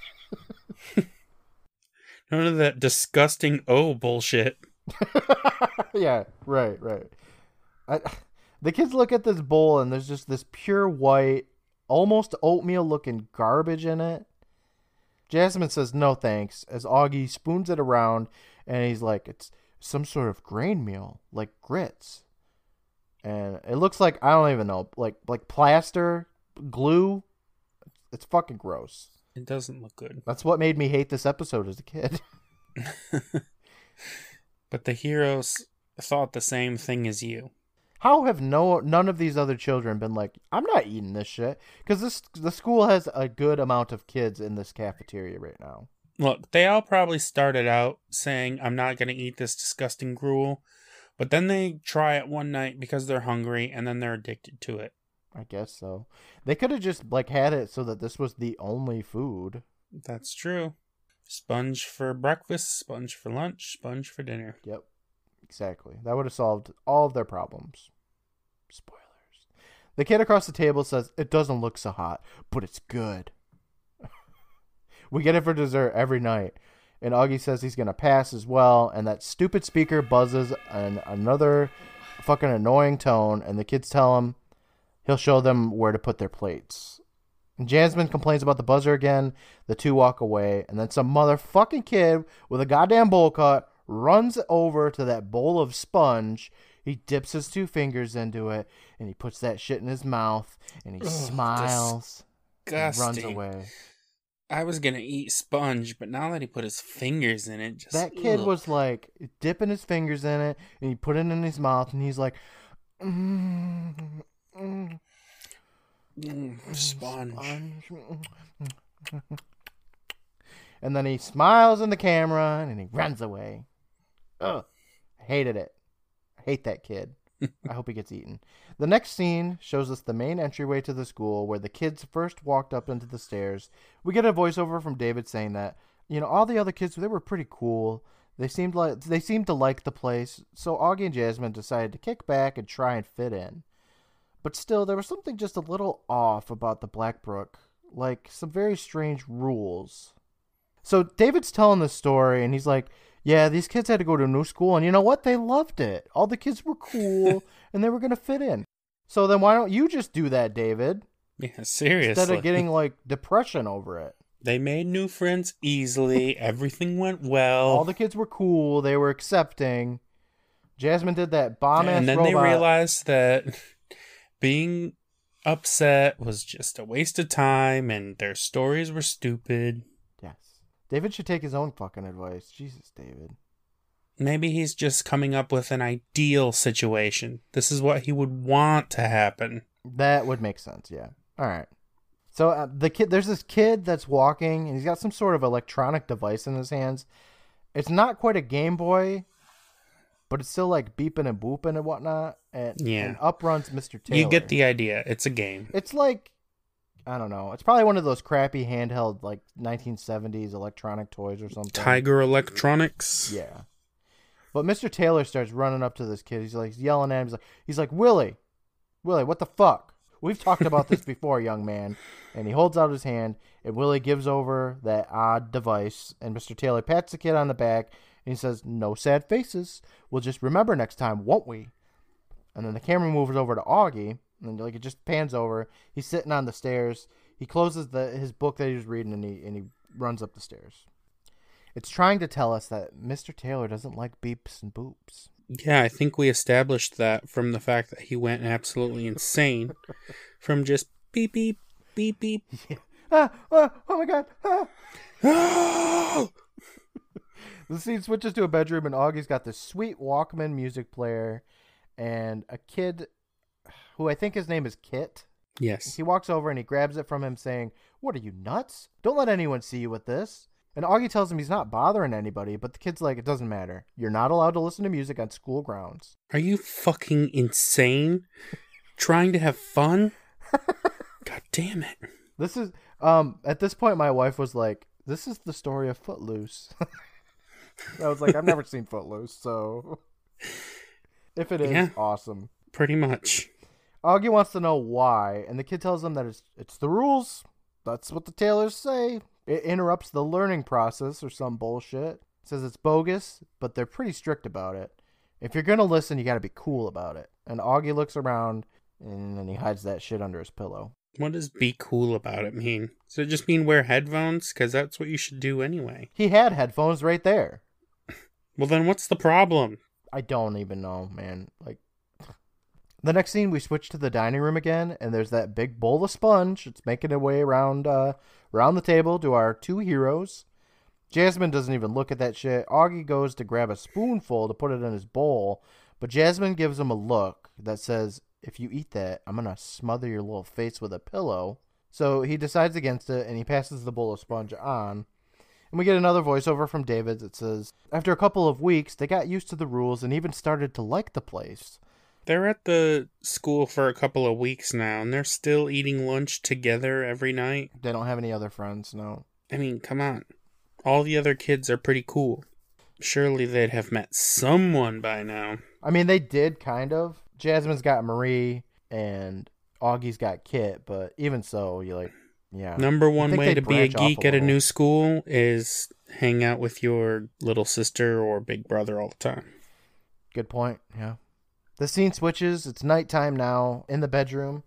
None of that disgusting O bullshit. yeah, right, right. I, the kids look at this bowl and there's just this pure white, almost oatmeal looking garbage in it. Jasmine says no thanks as Augie spoons it around and he's like, it's some sort of grain meal, like grits. And it looks like I don't even know, like like plaster, glue. It's fucking gross. It doesn't look good. That's what made me hate this episode as a kid. But the heroes thought the same thing as you. How have no none of these other children been like, I'm not eating this shit? Because this the school has a good amount of kids in this cafeteria right now. Look, they all probably started out saying, I'm not going to eat this disgusting gruel, but then they try it one night because they're hungry and then they're addicted to it. I guess so. They could have just like had it so that this was the only food. That's true. Sponge for breakfast, sponge for lunch, sponge for dinner. Yep, exactly. That would have solved all of their problems. Spoilers. The kid across the table says it doesn't look so hot, but it's good. we get it for dessert every night. And Augie says he's gonna pass as well, and that stupid speaker buzzes in another fucking annoying tone, and the kids tell him he'll show them where to put their plates. Jasmine complains about the buzzer again. The two walk away, and then some motherfucking kid with a goddamn bowl cut runs over to that bowl of sponge. He dips his two fingers into it, and he puts that shit in his mouth, and he Ugh, smiles and runs away. I was going to eat sponge, but now that he put his fingers in it, just. That kid ugh. was like dipping his fingers in it, and he put it in his mouth, and he's like, mm, mm, Mm, sponge. sponge. and then he smiles in the camera, and he runs away. Ugh, hated it. I hate that kid. I hope he gets eaten. The next scene shows us the main entryway to the school where the kids first walked up into the stairs. We get a voiceover from David saying that, you know, all the other kids they were pretty cool. They seemed like they seemed to like the place, so Augie and Jasmine decided to kick back and try and fit in. But still, there was something just a little off about the Blackbrook, like some very strange rules. So David's telling the story, and he's like, "Yeah, these kids had to go to a new school, and you know what? They loved it. All the kids were cool, and they were gonna fit in. So then, why don't you just do that, David, Yeah, seriously. instead of getting like depression over it? They made new friends easily. Everything went well. All the kids were cool. They were accepting. Jasmine did that bomb ass and then robot. they realized that being upset was just a waste of time and their stories were stupid. yes, David should take his own fucking advice. Jesus, David. Maybe he's just coming up with an ideal situation. This is what he would want to happen. That would make sense. Yeah. All right. So uh, the kid, there's this kid that's walking, and he's got some sort of electronic device in his hands. It's not quite a Game Boy, but it's still like beeping and booping and whatnot. And, Yeah. and up runs Mr. Taylor. You get the idea. It's a game. It's like I don't know. It's probably one of those crappy handheld like 1970s electronic toys or something. Tiger Electronics. Yeah. But Mr. Taylor starts running up to this kid. He's like yelling at him. He's like, he's like Willie, Willie, what the fuck? We've talked about this before, young man. And he holds out his hand, and Willie gives over that odd device. And Mr. Taylor pats the kid on the back, and he says, "No sad faces. We'll just remember next time, won't we?" And then the camera moves over to Augie, and like it just pans over. He's sitting on the stairs. He closes the his book that he was reading, and he and he runs up the stairs. It's trying to tell us that Mr. Taylor doesn't like beeps and boops. Yeah, I think we established that from the fact that he went absolutely insane from just beep beep beep beep. Ah, ah, oh my god! Ah. The scene switches to a bedroom, and Augie's got this sweet Walkman music player, and a kid who I think his name is Kit. yes. He walks over and he grabs it from him, saying, What are you, nuts? Don't let anyone see you with this. And Augie tells him he's not bothering anybody, but the kid's like, It doesn't matter. You're not allowed to listen to music on school grounds. Are you fucking insane? Trying to have fun? God damn it. This is, um, at this point, my wife was like, This is the story of Footloose. I was like, I've never seen Footloose, so if it is, Yeah. awesome. Pretty much. Augie wants to know why, and the kid tells him that it's it's the rules. That's what the Taylors say. It interrupts the learning process or some bullshit. says it's bogus, but they're pretty strict about it. If you're gonna listen, you gotta be cool about it. And Augie looks around and then he hides that shit under his pillow. What does be cool about it mean? Does it just mean wear headphones? Because that's what you should do anyway. He had headphones right there. Well, then what's the problem? I don't even know, man. Like the next scene, we switch to the dining room again, and there's that big bowl of sponge. It's making its way around uh, around the table to our two heroes. Jasmine doesn't even look at that shit. Augie goes to grab a spoonful to put it in his bowl, but Jasmine gives him a look that says, "If you eat that, I'm gonna smother your little face with a pillow." So he decides against it, and he passes the bowl of sponge on. And we get another voiceover from David that says, After a couple of weeks, they got used to the rules and even started to like the place. They're at the school for a couple of weeks now, and they're still eating lunch together every night. They don't have any other friends, no. I mean, come on. All the other kids are pretty cool. Surely they'd have met someone by now. I mean, they did kind of. Jasmine's got Marie and Augie's got Kit, but even so, you like, yeah. Number one way to be a geek a at a new school is hang out with your little sister or big brother all the time. Good point, yeah. The scene switches. It's nighttime now in the bedroom.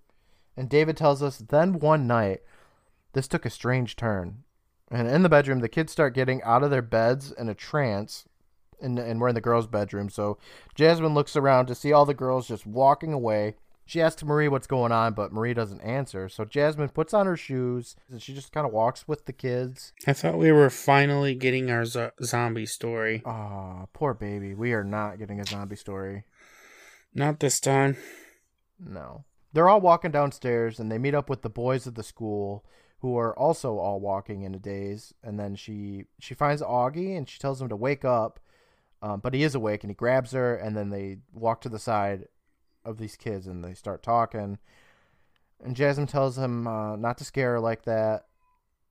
And David tells us then one night, this took a strange turn. And in the bedroom, the kids start getting out of their beds in a trance. And, and we're in the girls' bedroom. So Jasmine looks around to see all the girls just walking away. She asks Marie what's going on, but Marie doesn't answer. So Jasmine puts on her shoes and she just kind of walks with the kids. I thought we were finally getting our zo- zombie story. Aw, poor baby. We are not getting a zombie story. Not this time. No. They're all walking downstairs and they meet up with the boys of the school who are also all walking in a daze and then she she finds Augie and she tells him to wake up. Um, but he is awake and he grabs her and then they walk to the side of these kids and they start talking. And Jasmine tells him uh, not to scare her like that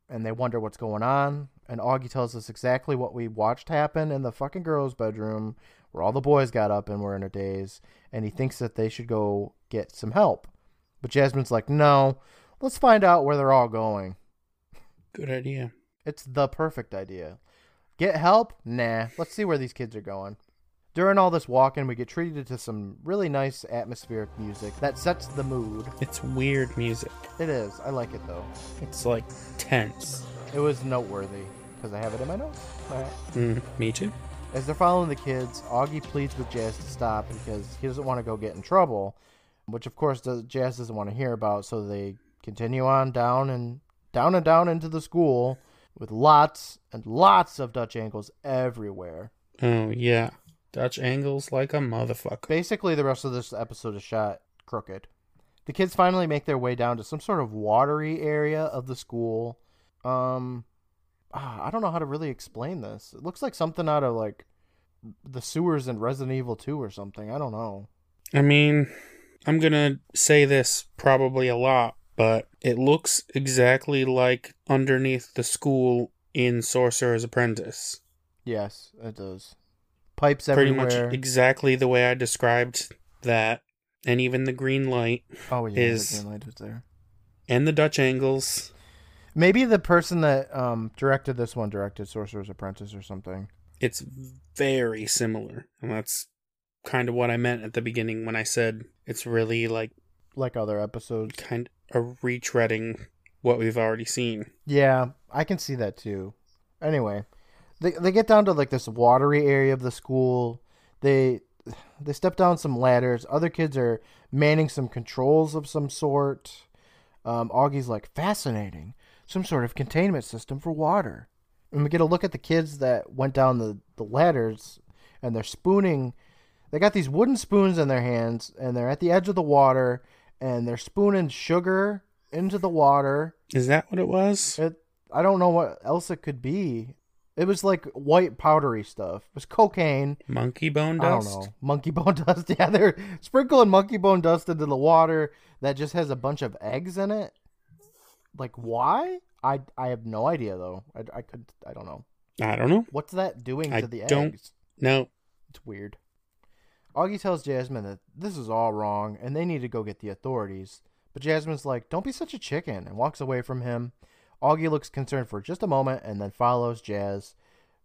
and they wonder what's going on. And Augie tells us exactly what we watched happen in the fucking girls' bedroom where all the boys got up and were in a daze, and he thinks that they should go get some help. But Jasmine's like, no, let's find out where they're all going. Good idea. It's the perfect idea. Get help? Nah, let's see where these kids are going. During all this walking, we get treated to some really nice atmospheric music that sets the mood. It's weird music. It is. I like it though. It's like tense. It was noteworthy because I have it in my notes. Right. Mm, me too. As they're following the kids, Augie pleads with Jazz to stop because he doesn't want to go get in trouble, which of course does, Jazz doesn't want to hear about. So they continue on down and down and down into the school with lots and lots of Dutch angles everywhere. Oh, yeah. Dutch angles like a motherfucker. Basically, the rest of this episode is shot crooked. The kids finally make their way down to some sort of watery area of the school. Um, ah, I don't know how to really explain this. It looks like something out of like the sewers in Resident Evil 2 or something. I don't know. I mean, I'm gonna say this probably a lot, but it looks exactly like underneath the school in Sorcerer's Apprentice. Yes, it does. Pipes Pretty everywhere. much exactly the way I described that, and even the green light oh yeah, is- the green light was there. and the Dutch angles. Maybe the person that um directed this one directed Sorcerer's Apprentice or something. It's very similar, and that's kind of what I meant at the beginning when I said it's really like Like other episodes. kind of retreading what we've already seen. Yeah, I can see that too. Anyway, they they get down to like this watery area of the school. They they step down some ladders. Other kids are manning some controls of some sort. Um, Augie's like fascinating, some sort of containment system for water. And we get a look at the kids that went down the, the ladders, and they're spooning. They got these wooden spoons in their hands, and they're at the edge of the water, and they're spooning sugar into the water. Is that what it was? It I don't know what else it could be. It was like white powdery stuff. It was cocaine. Monkey bone dust. I don't know. Monkey bone dust. Yeah, they're sprinkling monkey bone dust into the water that just has a bunch of eggs in it. Like why? I I have no idea though. I, I could I don't know. I don't know. What's that doing I to the don't- eggs? No. It's weird. Augie tells Jasmine that this is all wrong and they need to go get the authorities. But Jasmine's like, don't be such a chicken, and walks away from him. Augie looks concerned for just a moment and then follows Jazz,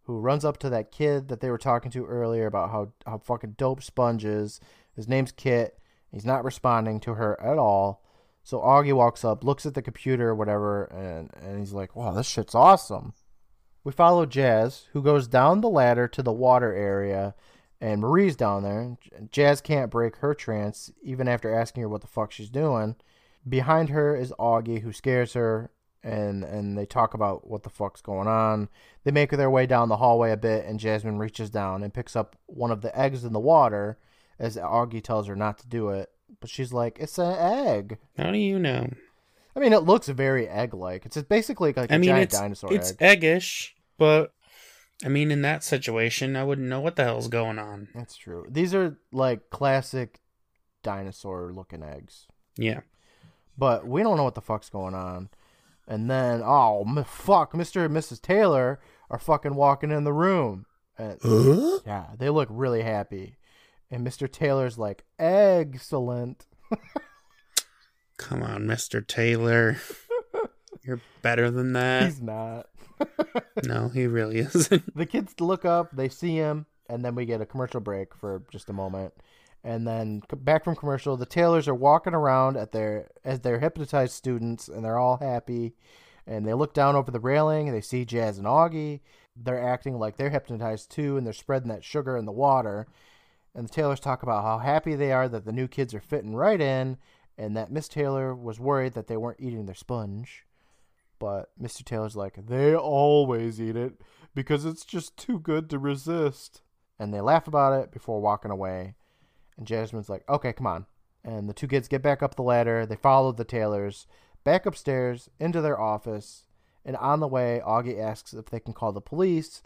who runs up to that kid that they were talking to earlier about how, how fucking dope Sponge is. His name's Kit. He's not responding to her at all. So Augie walks up, looks at the computer or whatever, and, and he's like, wow, this shit's awesome. We follow Jazz, who goes down the ladder to the water area, and Marie's down there. Jazz can't break her trance, even after asking her what the fuck she's doing. Behind her is Augie, who scares her, and and they talk about what the fuck's going on. They make their way down the hallway a bit, and Jasmine reaches down and picks up one of the eggs in the water, as Augie tells her not to do it. But she's like, "It's an egg." How do you know? I mean, it looks very egg-like. It's basically like a I mean, giant it's dinosaur it's egg. eggish, but I mean, in that situation, I wouldn't know what the hell's going on. That's true. These are like classic dinosaur-looking eggs. Yeah. but we don't know what the fuck's going on. And then, oh m- fuck, Mr. and Mrs. Taylor are fucking walking in the room. And, yeah, they look really happy. And Mr. Taylor's like, excellent. Come on, Mister Taylor. You're better than that. He's not. No, he really isn't. The kids look up, they see him, and then we get a commercial break for just a moment. And then back from commercial, the Taylors are walking around at their as their hypnotized students, and they're all happy. And they look down over the railing, and they see Jazz and Augie. They're acting like they're hypnotized too, and they're spreading that sugar in the water. And the Taylors talk about how happy they are that the new kids are fitting right in, and that Miss Taylor was worried that they weren't eating their sponge. But Mr. Taylor's like, they always eat it because it's just too good to resist. And they laugh about it before walking away. And Jasmine's like, okay, come on. And the two kids get back up the ladder. They follow the Taylors back upstairs into their office. And on the way, Augie asks if they can call the police.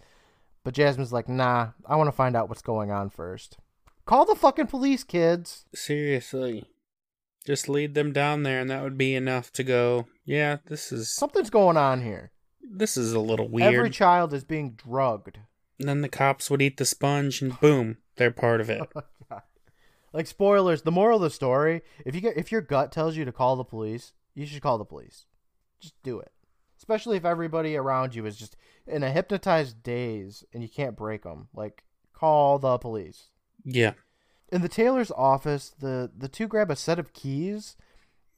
But Jasmine's like, nah, I want to find out what's going on first. Call the fucking police, kids. Seriously. Just lead them down there and that would be enough to go, yeah, this is Something's going on here. this is a little weird. Every child is being drugged. and then the cops would eat the sponge and boom, they're part of it. Oh Like spoilers, the moral of the story, if you get if your gut tells you to call the police, you should call the police. Just do it. Especially if everybody around you is just in a hypnotized daze and you can't break them. Like call the police. yeah. In the Taylor's office, the the two grab a set of keys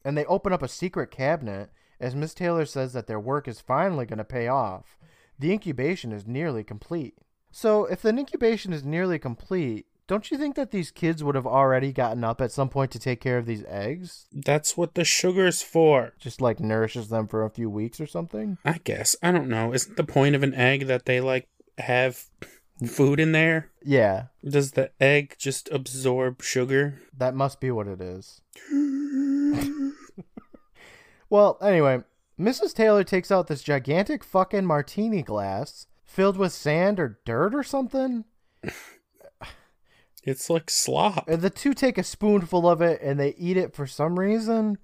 and they open up a secret cabinet as Miss Taylor says that their work is finally going to pay off. The incubation is nearly complete. So, if the incubation is nearly complete, don't you think that these kids would have already gotten up at some point to take care of these eggs? That's what the sugar's for. Just like nourishes them for a few weeks or something? I guess. I don't know. Isn't the point of an egg that they like have food in there? Yeah, Does the egg just absorb sugar? that must be what it is. Well, anyway, Mrs. Taylor takes out this gigantic fucking martini glass filled with sand or dirt or something. It's like slop. And the two take a spoonful of it and they eat it for some reason.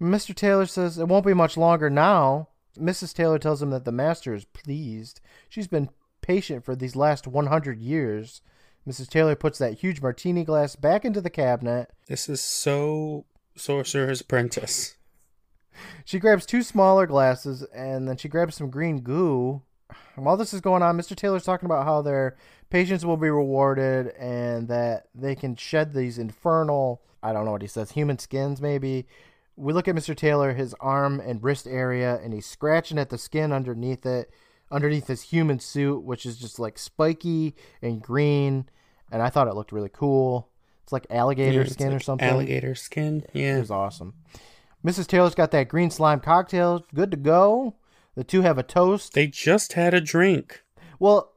Mr. Taylor says it won't be much longer now. Mrs. Taylor tells him that the master is pleased. She's been patient for these last 100 years. Mrs. Taylor puts that huge martini glass back into the cabinet. This is so Sorcerer's Apprentice. She grabs two smaller glasses and then she grabs some green goo. While this is going on, Mr. Taylor's talking about how their patience will be rewarded and that they can shed these infernal, I don't know what he says, human skins maybe. We look at Mr. Taylor, his arm and wrist area, and he's scratching at the skin underneath it, underneath his human suit, which is just like spiky and green. And I thought it looked really cool. It's like alligator Yeah, skin or something. Alligator skin. Yeah. It was awesome. Mrs. Taylor's got that green slime cocktail, good to go. The two have a toast. They just had a drink. Well,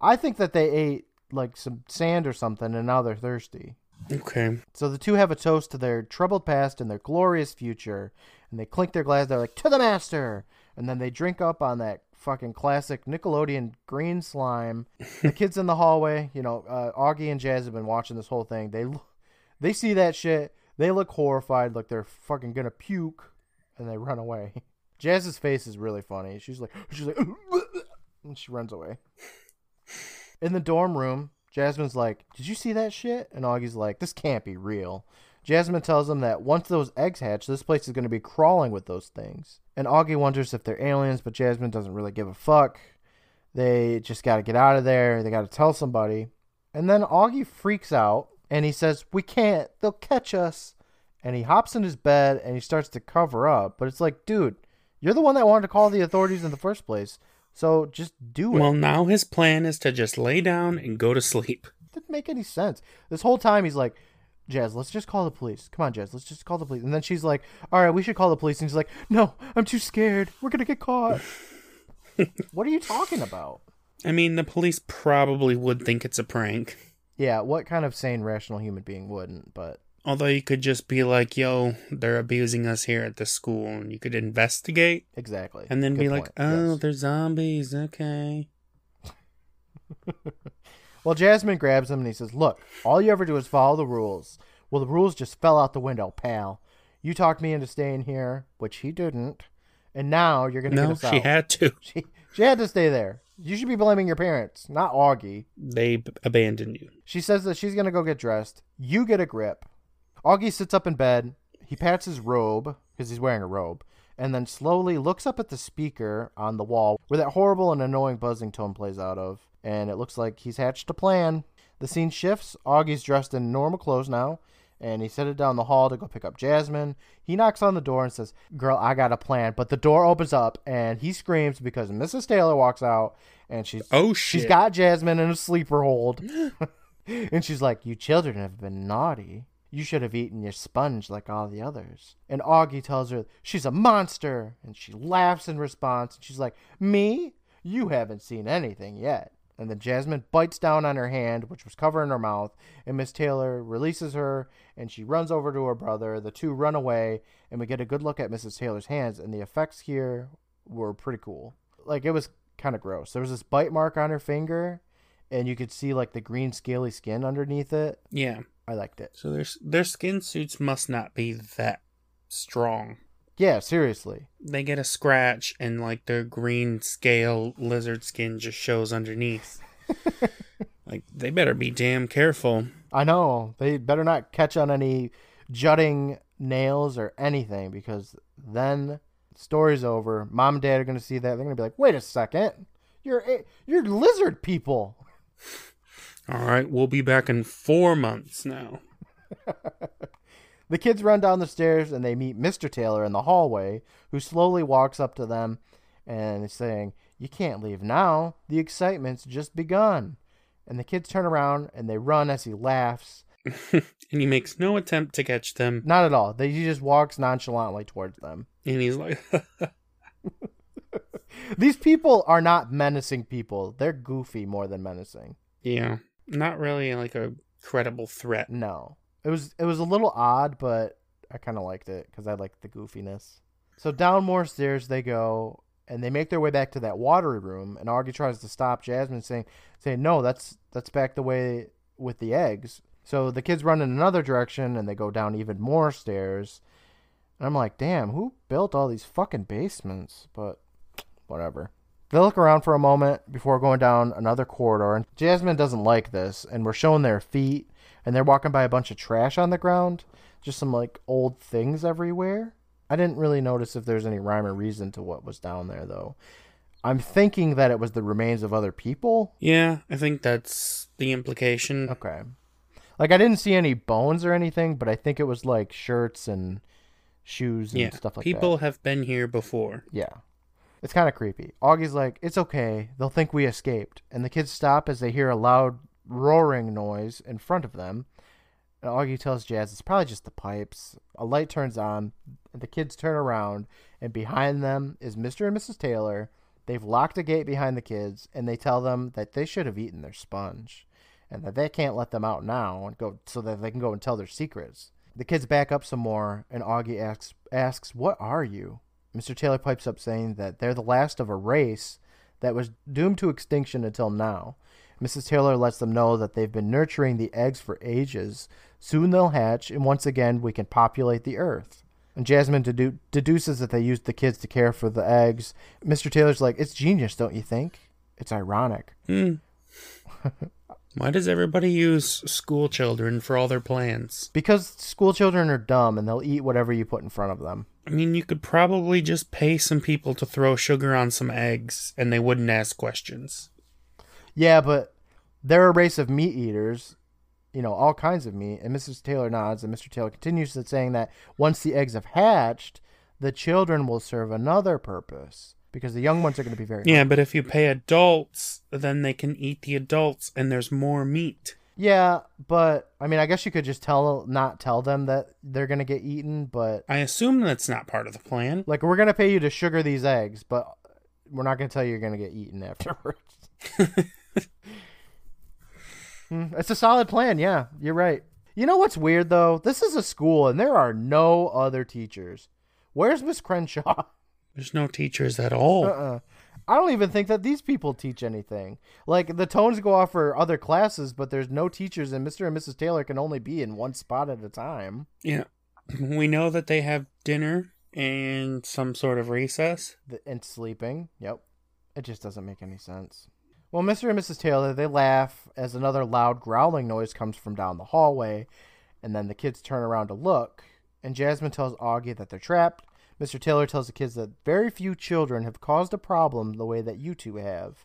I think that they ate like some sand or something and now they're thirsty. Okay. So the two have a toast to their troubled past and their glorious future. And they clink their glass. They're like, to the master. And then they drink up on that fucking classic Nickelodeon green slime. the kids in the hallway, you know, uh, Augie and Jazz have been watching this whole thing. They they see that shit. They look horrified, like they're fucking gonna puke, and they run away. Jazz's face is really funny. She's like, she's like, and she runs away. In the dorm room, Jasmine's like, "Did you see that shit?" And Augie's like, "This can't be real." Jasmine tells him that once those eggs hatch, this place is going to be crawling with those things. And Augie wonders if they're aliens, but Jasmine doesn't really give a fuck. They just got to get out of there. They got to tell somebody. And then Augie freaks out and he says, We can't. They'll catch us. And he hops in his bed and he starts to cover up. But it's like, dude, you're the one that wanted to call the authorities in the first place. So just do it. Well, now his plan is to just lay down and go to sleep. didn't make any sense. This whole time he's like, Jazz, let's just call the police. Come on, Jazz, let's just call the police. And then she's like, All right, we should call the police. And he's like, No, I'm too scared. We're gonna get caught. what are you talking about? I mean, the police probably would think it's a prank. Yeah, what kind of sane, rational human being wouldn't? But Although you could just be like, yo, they're abusing us here at the school, and you could investigate exactly. and then Good be like, oh, Yes. they're zombies. Okay. Well, Jasmine grabs him and he says, Look, all you ever do is follow the rules. Well, the rules just fell out the window, pal. You talked me into staying here, which he didn't. And now you're going to get No, us she had to. She, she had to stay there. You should be blaming your parents, not Augie. They b- abandoned you. She says that she's going to go get dressed. You get a grip. Augie sits up in bed. He pats his robe, because he's wearing a robe, and then slowly looks up at the speaker on the wall where that horrible and annoying buzzing tone plays out of. And it looks like he's hatched a plan. The scene shifts. Augie's dressed in normal clothes now, and he's headed down the hall to go pick up Jasmine. He knocks on the door and says, Girl, I got a plan. But the door opens up, and he screams because Mrs. Taylor walks out, and she's Oh, she's got Jasmine in a sleeper hold. and she's like, You children have been naughty. You should have eaten your sponge like all the others. And Augie tells her she's a monster. And she laughs in response. And she's like, Me? You haven't seen anything yet. And then Jasmine bites down on her hand, which was covering her mouth. And Miss Taylor releases her and she runs over to her brother. The two run away. And we get a good look at Mrs. Taylor's hands. And the effects here were pretty cool. Like, it was kind of gross. There was this bite mark on her finger, and you could see like the green scaly skin underneath it. Yeah. I liked it. So their their skin suits must not be that strong. Yeah, seriously. They get a scratch and like their green scale lizard skin just shows underneath. like they better be damn careful. I know. They better not catch on any jutting nails or anything because then story's over. Mom and dad are going to see that. They're going to be like, "Wait a second. You're you're lizard people." All right, we'll be back in 4 months now. The kids run down the stairs and they meet Mr. Taylor in the hallway, who slowly walks up to them and is saying, You can't leave now. The excitement's just begun. And the kids turn around and they run as he laughs. and he makes no attempt to catch them. Not at all. They, he just walks nonchalantly towards them. And he's like, These people are not menacing people. They're goofy more than menacing. yeah, not really like a credible threat. No. It was it was a little odd, but I kind of liked it because I liked the goofiness. So down more stairs they go, and they make their way back to that watery room. And Augie tries to stop Jasmine, saying, "saying No, that's that's back the way with the eggs." So the kids run in another direction, and they go down even more stairs. And I'm like, "Damn, who built all these fucking basements?" But whatever. They look around for a moment before going down another corridor, and Jasmine doesn't like this, and we're shown their feet, and they're walking by a bunch of trash on the ground, just some like old things everywhere. I didn't really notice if there's any rhyme or reason to what was down there, though. I'm thinking that it was the remains of other people. Yeah, I think that's the implication. Okay. Like, I didn't see any bones or anything, but I think it was like shirts and shoes and yeah, stuff like people that. People have been here before. Yeah. It's kind of creepy. Augie's like, it's okay. They'll think we escaped. And the kids stop as they hear a loud roaring noise in front of them. And Augie tells Jazz it's probably just the pipes. A light turns on. And the kids turn around. And behind them is Mr. and Mrs. Taylor. They've locked a gate behind the kids. And they tell them that they should have eaten their sponge. And that they can't let them out now and go so that they can go and tell their secrets. The kids back up some more. And Augie asks, asks What are you? Mr. Taylor pipes up saying that they're the last of a race that was doomed to extinction until now. Mrs. Taylor lets them know that they've been nurturing the eggs for ages. Soon they'll hatch, and once again we can populate the earth. And Jasmine dedu- deduces that they used the kids to care for the eggs. Mr. Taylor's like, It's genius, don't you think? It's ironic. Hmm. Why does everybody use school children for all their plans? Because school children are dumb and they'll eat whatever you put in front of them. I mean, you could probably just pay some people to throw sugar on some eggs and they wouldn't ask questions. Yeah, but they're a race of meat eaters, you know, all kinds of meat. And Mrs. Taylor nods, and Mr. Taylor continues to saying that once the eggs have hatched, the children will serve another purpose because the young ones are going to be very. Yeah, but if you pay adults, then they can eat the adults and there's more meat. Yeah, but I mean, I guess you could just tell, not tell them that they're going to get eaten, but I assume that's not part of the plan. like we're going to pay you to sugar these eggs, but we're not going to tell you you're going to get eaten afterwards. Hmm, it's a solid plan. Yeah, you're right. You know what's weird though? This is a school and there are no other teachers. Where's Miss Crenshaw? There's no teachers at all. Uh-uh. I don't even think that these people teach anything. Like the tones go off for other classes, but there's no teachers, and Mr. and Mrs. Taylor can only be in one spot at a time. Yeah. We know that they have dinner and some sort of recess. The, and sleeping. Yep. It just doesn't make any sense. Well, Mr. and Mrs. Taylor, they laugh as another loud growling noise comes from down the hallway, and then the kids turn around to look, and Jasmine tells Augie that they're trapped. Mr. Taylor tells the kids that very few children have caused a problem the way that you two have,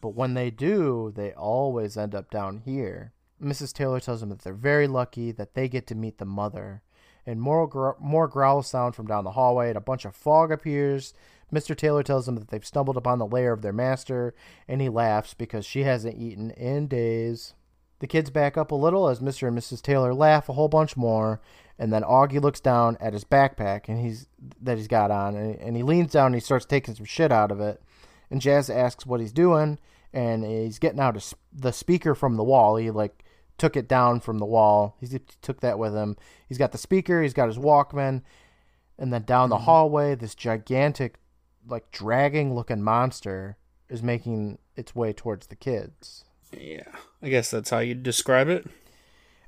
but when they do, they always end up down here. Mrs. Taylor tells them that they're very lucky that they get to meet the mother. And more, gr- more growls sound from down the hallway, and a bunch of fog appears. Mr. Taylor tells them that they've stumbled upon the lair of their master, and he laughs because she hasn't eaten in days. The kids back up a little as Mr. and Mrs. Taylor laugh a whole bunch more, and then Augie looks down at his backpack and he's that he's got on, and, and he leans down and he starts taking some shit out of it. And Jazz asks what he's doing, and he's getting out a s the speaker from the wall. He like took it down from the wall. He took that with him. He's got the speaker. He's got his Walkman, and then down the mm-hmm. hallway, this gigantic, like dragging looking monster is making its way towards the kids. Yeah, I guess that's how you'd describe it.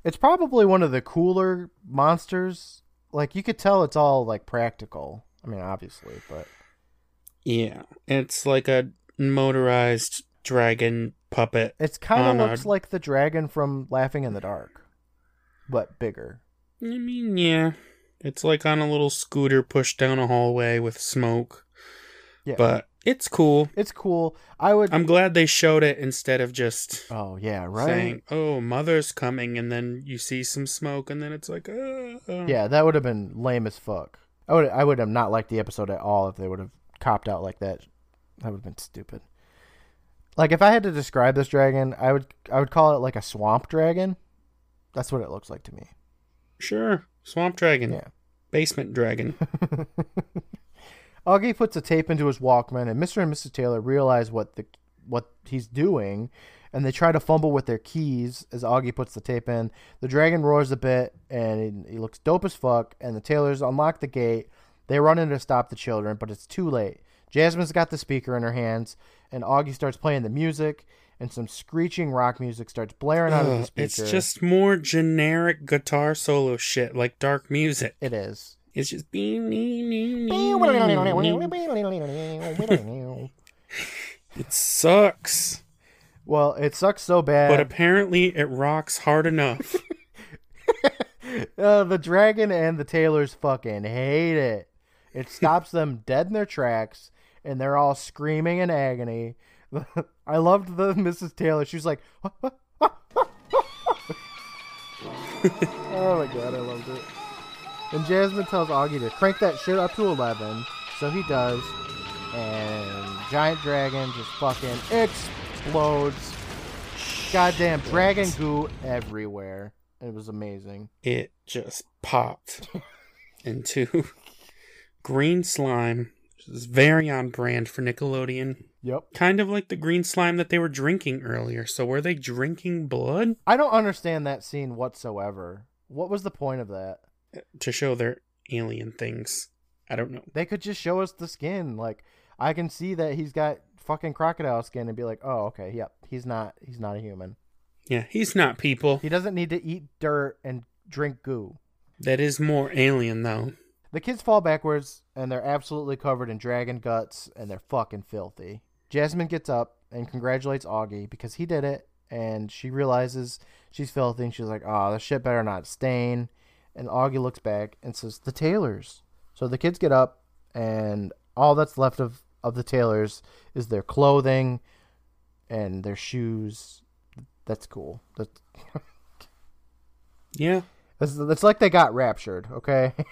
It's probably one of the cooler monsters. Like you could tell it's all like practical. I mean, obviously, but Yeah, it's like a motorized dragon puppet. It kind of a- looks like the dragon from Laughing in the Dark, but bigger. I mean, yeah, it's like on a little scooter pushed down a hallway with smoke. Yeah. But it's cool. It's cool. I would. I'm glad they showed it instead of just oh yeah, right. saying, "Oh, mother's coming," and then you see some smoke, and then it's like, uh, uh. Yeah, that would have been lame as fuck. I would. I would have not liked the episode at all if they would have copped out like that. That would have been stupid. Like if I had to describe this dragon, I would. I would call it like a swamp dragon. That's what it looks like to me. sure, swamp dragon, Yeah. basement dragon. Augie puts a tape into his Walkman, and Mr. and Mrs. Taylor realize what the what he's doing, and they try to fumble with their keys as Augie puts the tape in. The dragon roars a bit, and he, he looks dope as fuck. And the Taylors unlock the gate. They run in to stop the children, but it's too late. Jasmine's got the speaker in her hands, and Augie starts playing the music, and some screeching rock music starts blaring out of the speaker. it's just more generic guitar solo shit like dark music. it is. It's just it sucks. Well, it sucks so bad. But apparently it rocks hard enough. Uh, the dragon and the Taylors fucking hate it. It stops them dead in their tracks, and they're all screaming in agony. I loved the Mrs. Taylor. She was like, "Oh my god, I loved it." And Jasmine tells Augie to crank that shit up to eleven, so he does, and giant dragon just fucking explodes. Goddamn dragon goo everywhere. It was amazing. it just popped into green slime, which is very on brand for Nickelodeon. Yep. Kind of like the green slime that they were drinking earlier. So were they drinking blood I don't understand that scene whatsoever. What was the point of that? To show their alien things? I don't know. They could just show us the skin. Like I can see that he's got fucking crocodile skin and be like, "Oh, okay, yep, he's not he's not a human. Yeah, he's not people. He doesn't need to eat dirt and drink goo." That is more alien though. The kids fall backwards and they're absolutely covered in dragon guts and they're fucking filthy. Jasmine gets up and congratulates Augie because he did it and she realizes she's filthy and she's like, ah, "Oh, the shit better not stain." And Augie looks back and says, "The Taylors. So the kids get up and all that's left of of the Taylors is their clothing and their shoes. That's cool. That's Yeah. it's, like they got raptured, okay?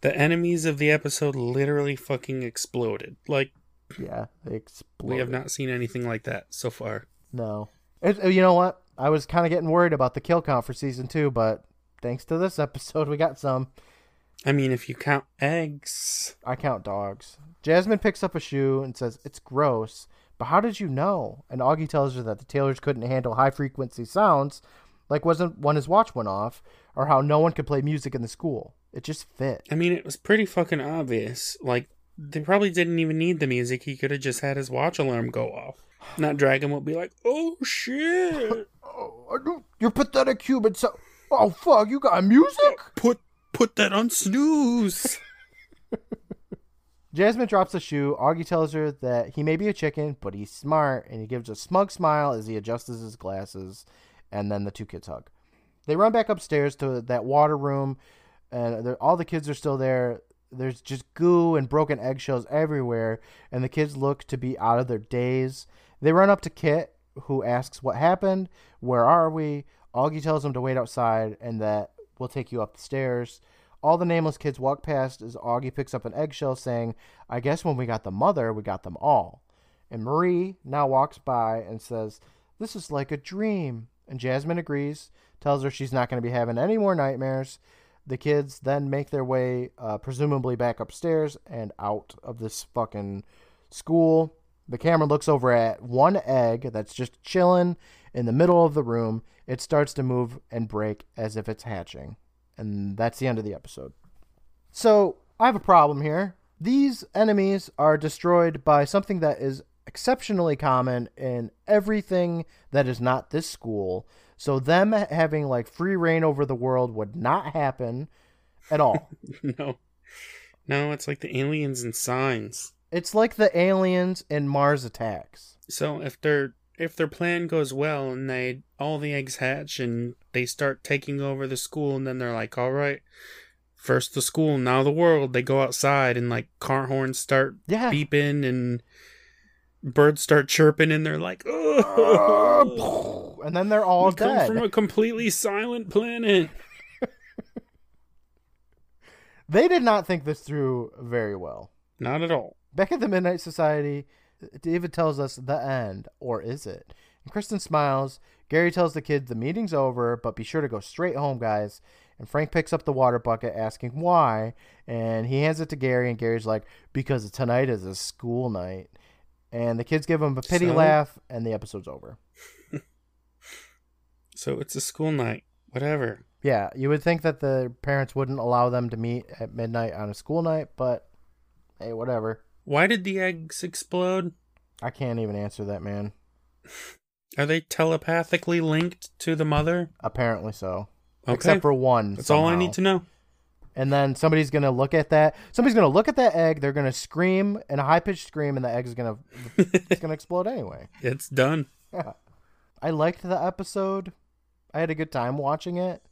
The enemies of the episode literally fucking exploded. Like yeah, they exploded. we have not seen anything like that so far. No. It, you know what? I was kind of getting worried about the kill count for season two, but thanks to this episode, we got some. I mean, if you count eggs, I count dogs. Jasmine picks up a shoe and says, It's gross, but how did you know? And Augie tells her that the Taylors couldn't handle high frequency sounds, like wasn't when his watch went off, or how no one could play music in the school. It just fit. I mean, it was pretty fucking obvious. Like, they probably didn't even need the music. He could have just had his watch alarm go off. Not Dragon will be like, oh shit. Oh, you're pathetic human. So, oh fuck, you got music? put put that on snooze. Jasmine drops a shoe. Augie tells her that he may be a chicken, but he's smart, and he gives a smug smile as he adjusts his glasses, and then the two kids hug. They run back upstairs to that water room, and all the kids are still there. There's just goo and broken eggshells everywhere, and the kids look to be out of their daze. They run up to Kit, who asks what happened, where are we? Augie tells them to wait outside and that we'll take you up the stairs. All the nameless kids walk past as Augie picks up an eggshell, saying, I guess when we got the mother, we got them all. And Marie now walks by and says, This is like a dream. And Jasmine agrees, tells her she's not going to be having any more nightmares. The kids then make their way, uh, presumably back upstairs and out of this fucking school. The camera looks over at one egg that's just chilling in the middle of the room. It starts to move and break as if it's hatching. And that's the end of the episode. So, I have a problem here. These enemies are destroyed by something that is exceptionally common in everything that is not this school. So, them having like free reign over the world would not happen at all. no. No, it's like the aliens and signs. It's like the aliens in Mars Attacks. So if their if their plan goes well and they all the eggs hatch and they start taking over the school and then they're like, all right, first the school, now the world. They go outside and like car horns start Yeah. beeping and birds start chirping and they're like, oh, and then they're all we come from a completely silent planet. They did not think this through very well. Not at all. Back at the Midnight Society, David tells us the end, or is it? And Kristen smiles. Gary tells the kids the meeting's over, but be sure to go straight home, guys. And Frank picks up the water bucket, asking why, and he hands it to Gary, and Gary's like, "Because tonight is a school night." And the kids give him a pity So? laugh, and the episode's over. So it's a school night. Whatever. Yeah, you would think that the parents wouldn't allow them to meet at midnight on a school night, but hey, whatever. Why did the eggs explode? I can't even answer that, man. Are they telepathically linked to the mother? Apparently so. Okay. Except for one. That's all I need to know. And then somebody's gonna look at that. Somebody's gonna look at that egg. They're gonna scream in a high pitched scream, and the egg's gonna it's gonna explode anyway. It's done. Yeah. I liked the episode. I had a good time watching it,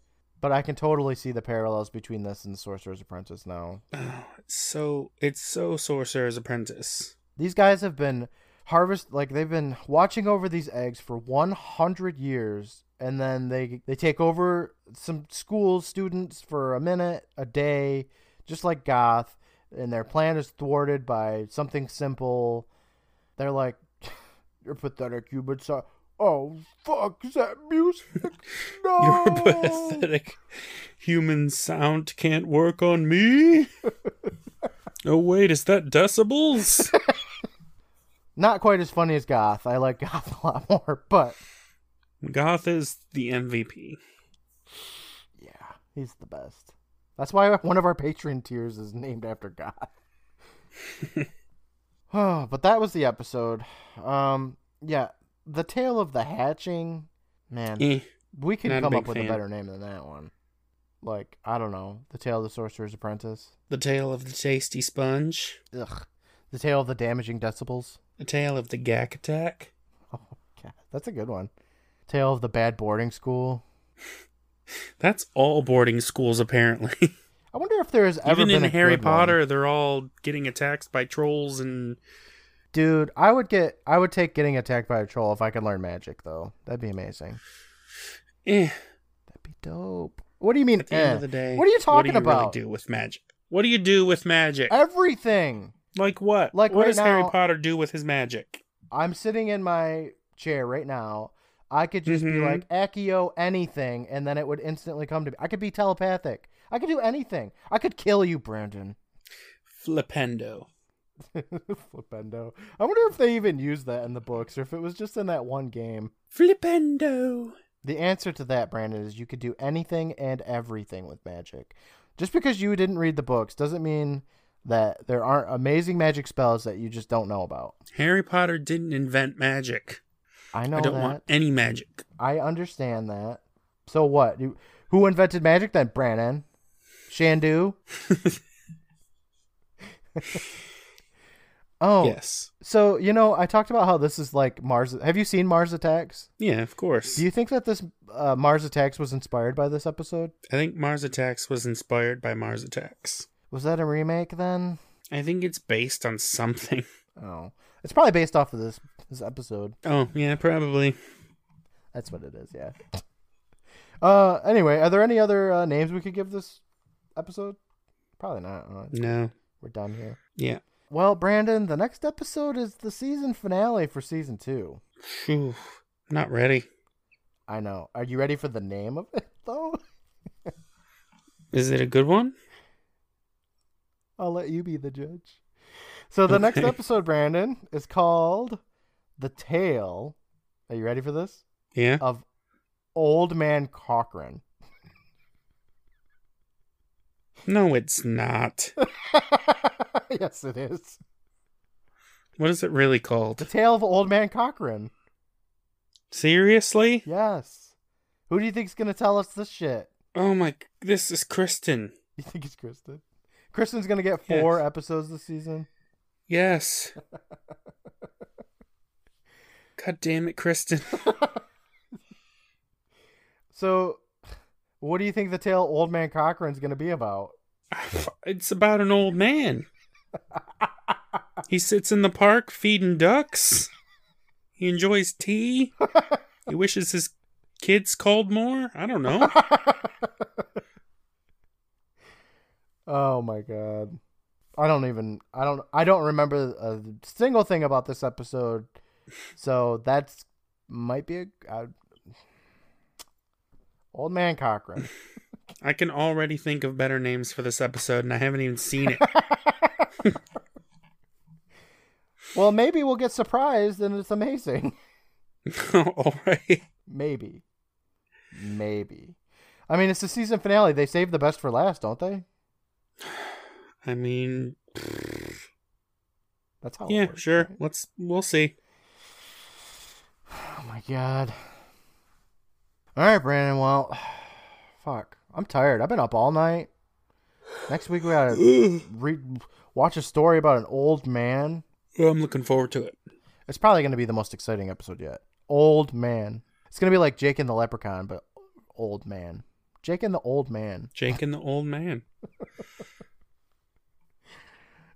but I can totally see the parallels between this and Sorcerer's Apprentice now. Oh, it's so it's so Sorcerer's Apprentice. These guys have been harvest like they've been watching over these eggs for 100 years and then they they take over some school students for a minute, a day, just like Goth, and their plan is thwarted by something simple. They're like you're pathetic, you but so Oh fuck! Is that music? No. Your pathetic human sound can't work on me. oh wait, is that decibels? Not quite as funny as Goth. I like Goth a lot more, but Goth is the MVP. yeah, he's the best. That's why one of our Patreon tiers is named after Goth. oh, but that was the episode. Um, yeah, the tale of the hatching. Man, Eh, we can come up with a better name than that one. Like I don't know, the tale of the sorcerer's apprentice. the tale of the tasty sponge. Ugh, the tale of the damaging decibels. The tale of the gack attack. Oh, God, that's a good one. Tale of the bad boarding school. That's all boarding schools apparently. I wonder if there has ever Even been in a Harry good one. Potter, they're all getting attacked by trolls and Dude, I would get I would take getting attacked by a troll if I could learn magic though. That'd be amazing. eh. That'd be dope. What do you mean? At the end eh? of the day, What are you talking what do you about? Really do with magic? What do you do with magic? Everything. like what? like what right does Harry Potter do with his magic? I'm sitting in my chair right now. I could just be Mhm. like Accio anything, and then it would instantly come to me. I could be telepathic. I could do anything. I could kill you, Brandon. Flipendo. Flipendo. I wonder if they even used that in the books, or if it was just in that one game. Flipendo. The answer to that, Brandon, is you could do anything and everything with magic. Just because you didn't read the books doesn't mean that there aren't amazing magic spells that you just don't know about. Harry Potter didn't invent magic. I know I don't that. want any magic. I understand that. So what? Who invented magic then, Brandon? Shandu? oh, Yes. so you know, I talked about how this is like Mars. Have you seen Mars Attacks? Yeah, of course. Do you think that this uh, Mars Attacks was inspired by this episode? I think Mars Attacks was inspired by Mars Attacks. Was that a remake then? I think it's based on something. Oh, it's probably based off of this this episode. Oh, yeah, probably. That's what it is. Yeah. Uh. Anyway, are there any other uh, names we could give this episode? Probably not. No. we're done here. Yeah. Well, Brandon, the next episode is the season finale for season two. Phew. Not ready. I know. Are you ready for the name of it though? Is it a good one? I'll let you be the judge. So the next episode, Brandon, is called "The Tale." Are you ready for this? Yeah. Of Old Man Cochrane. No, it's not. yes, it is. What is it really called? The? Tale of Old Man Cochrane. Seriously? Yes. Who do you think's gonna tell us this shit? Oh my. This is Kristen. You think it's Kristen? Kristen's gonna get four Yes. episodes this season. Yes. God damn it, Kristen. So, what do you think the tale Old Man Cochrane's gonna be about? It's about an old man. He sits in the park feeding ducks. He enjoys tea. He wishes his kids called more. I don't know. oh my god. I don't even I don't I don't remember a single thing about this episode. So that's might be a uh, Old Man Cochrane. I can already think of better names for this episode, and I haven't even seen it. well, maybe we'll get surprised and it's amazing. All right. Maybe. Maybe. I mean, it's the season finale. They save the best for last, don't they? I mean, That's how. yeah, works, sure. right? Let's we'll see. Oh my god. All right, Brandon. Well, fuck. I'm tired. I've been up all night. Next week we gotta read, watch a story about an old man. Well, I'm looking forward to it. It's probably gonna be the most exciting episode yet. Old man. It's gonna be like Jake and the Leprechaun, but old man. Jake and the old man. Jake and the old man.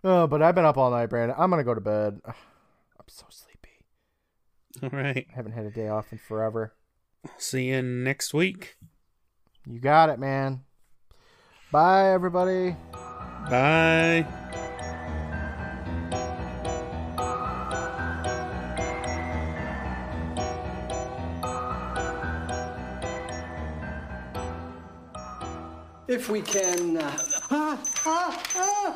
Oh, but I've been up all night, Brandon. I'm gonna go to bed. I'm so sleepy. All right. I haven't had a day off in forever. See you next week. You got it, man. Bye, everybody. Bye. If we can. Uh, ah, ah, ah.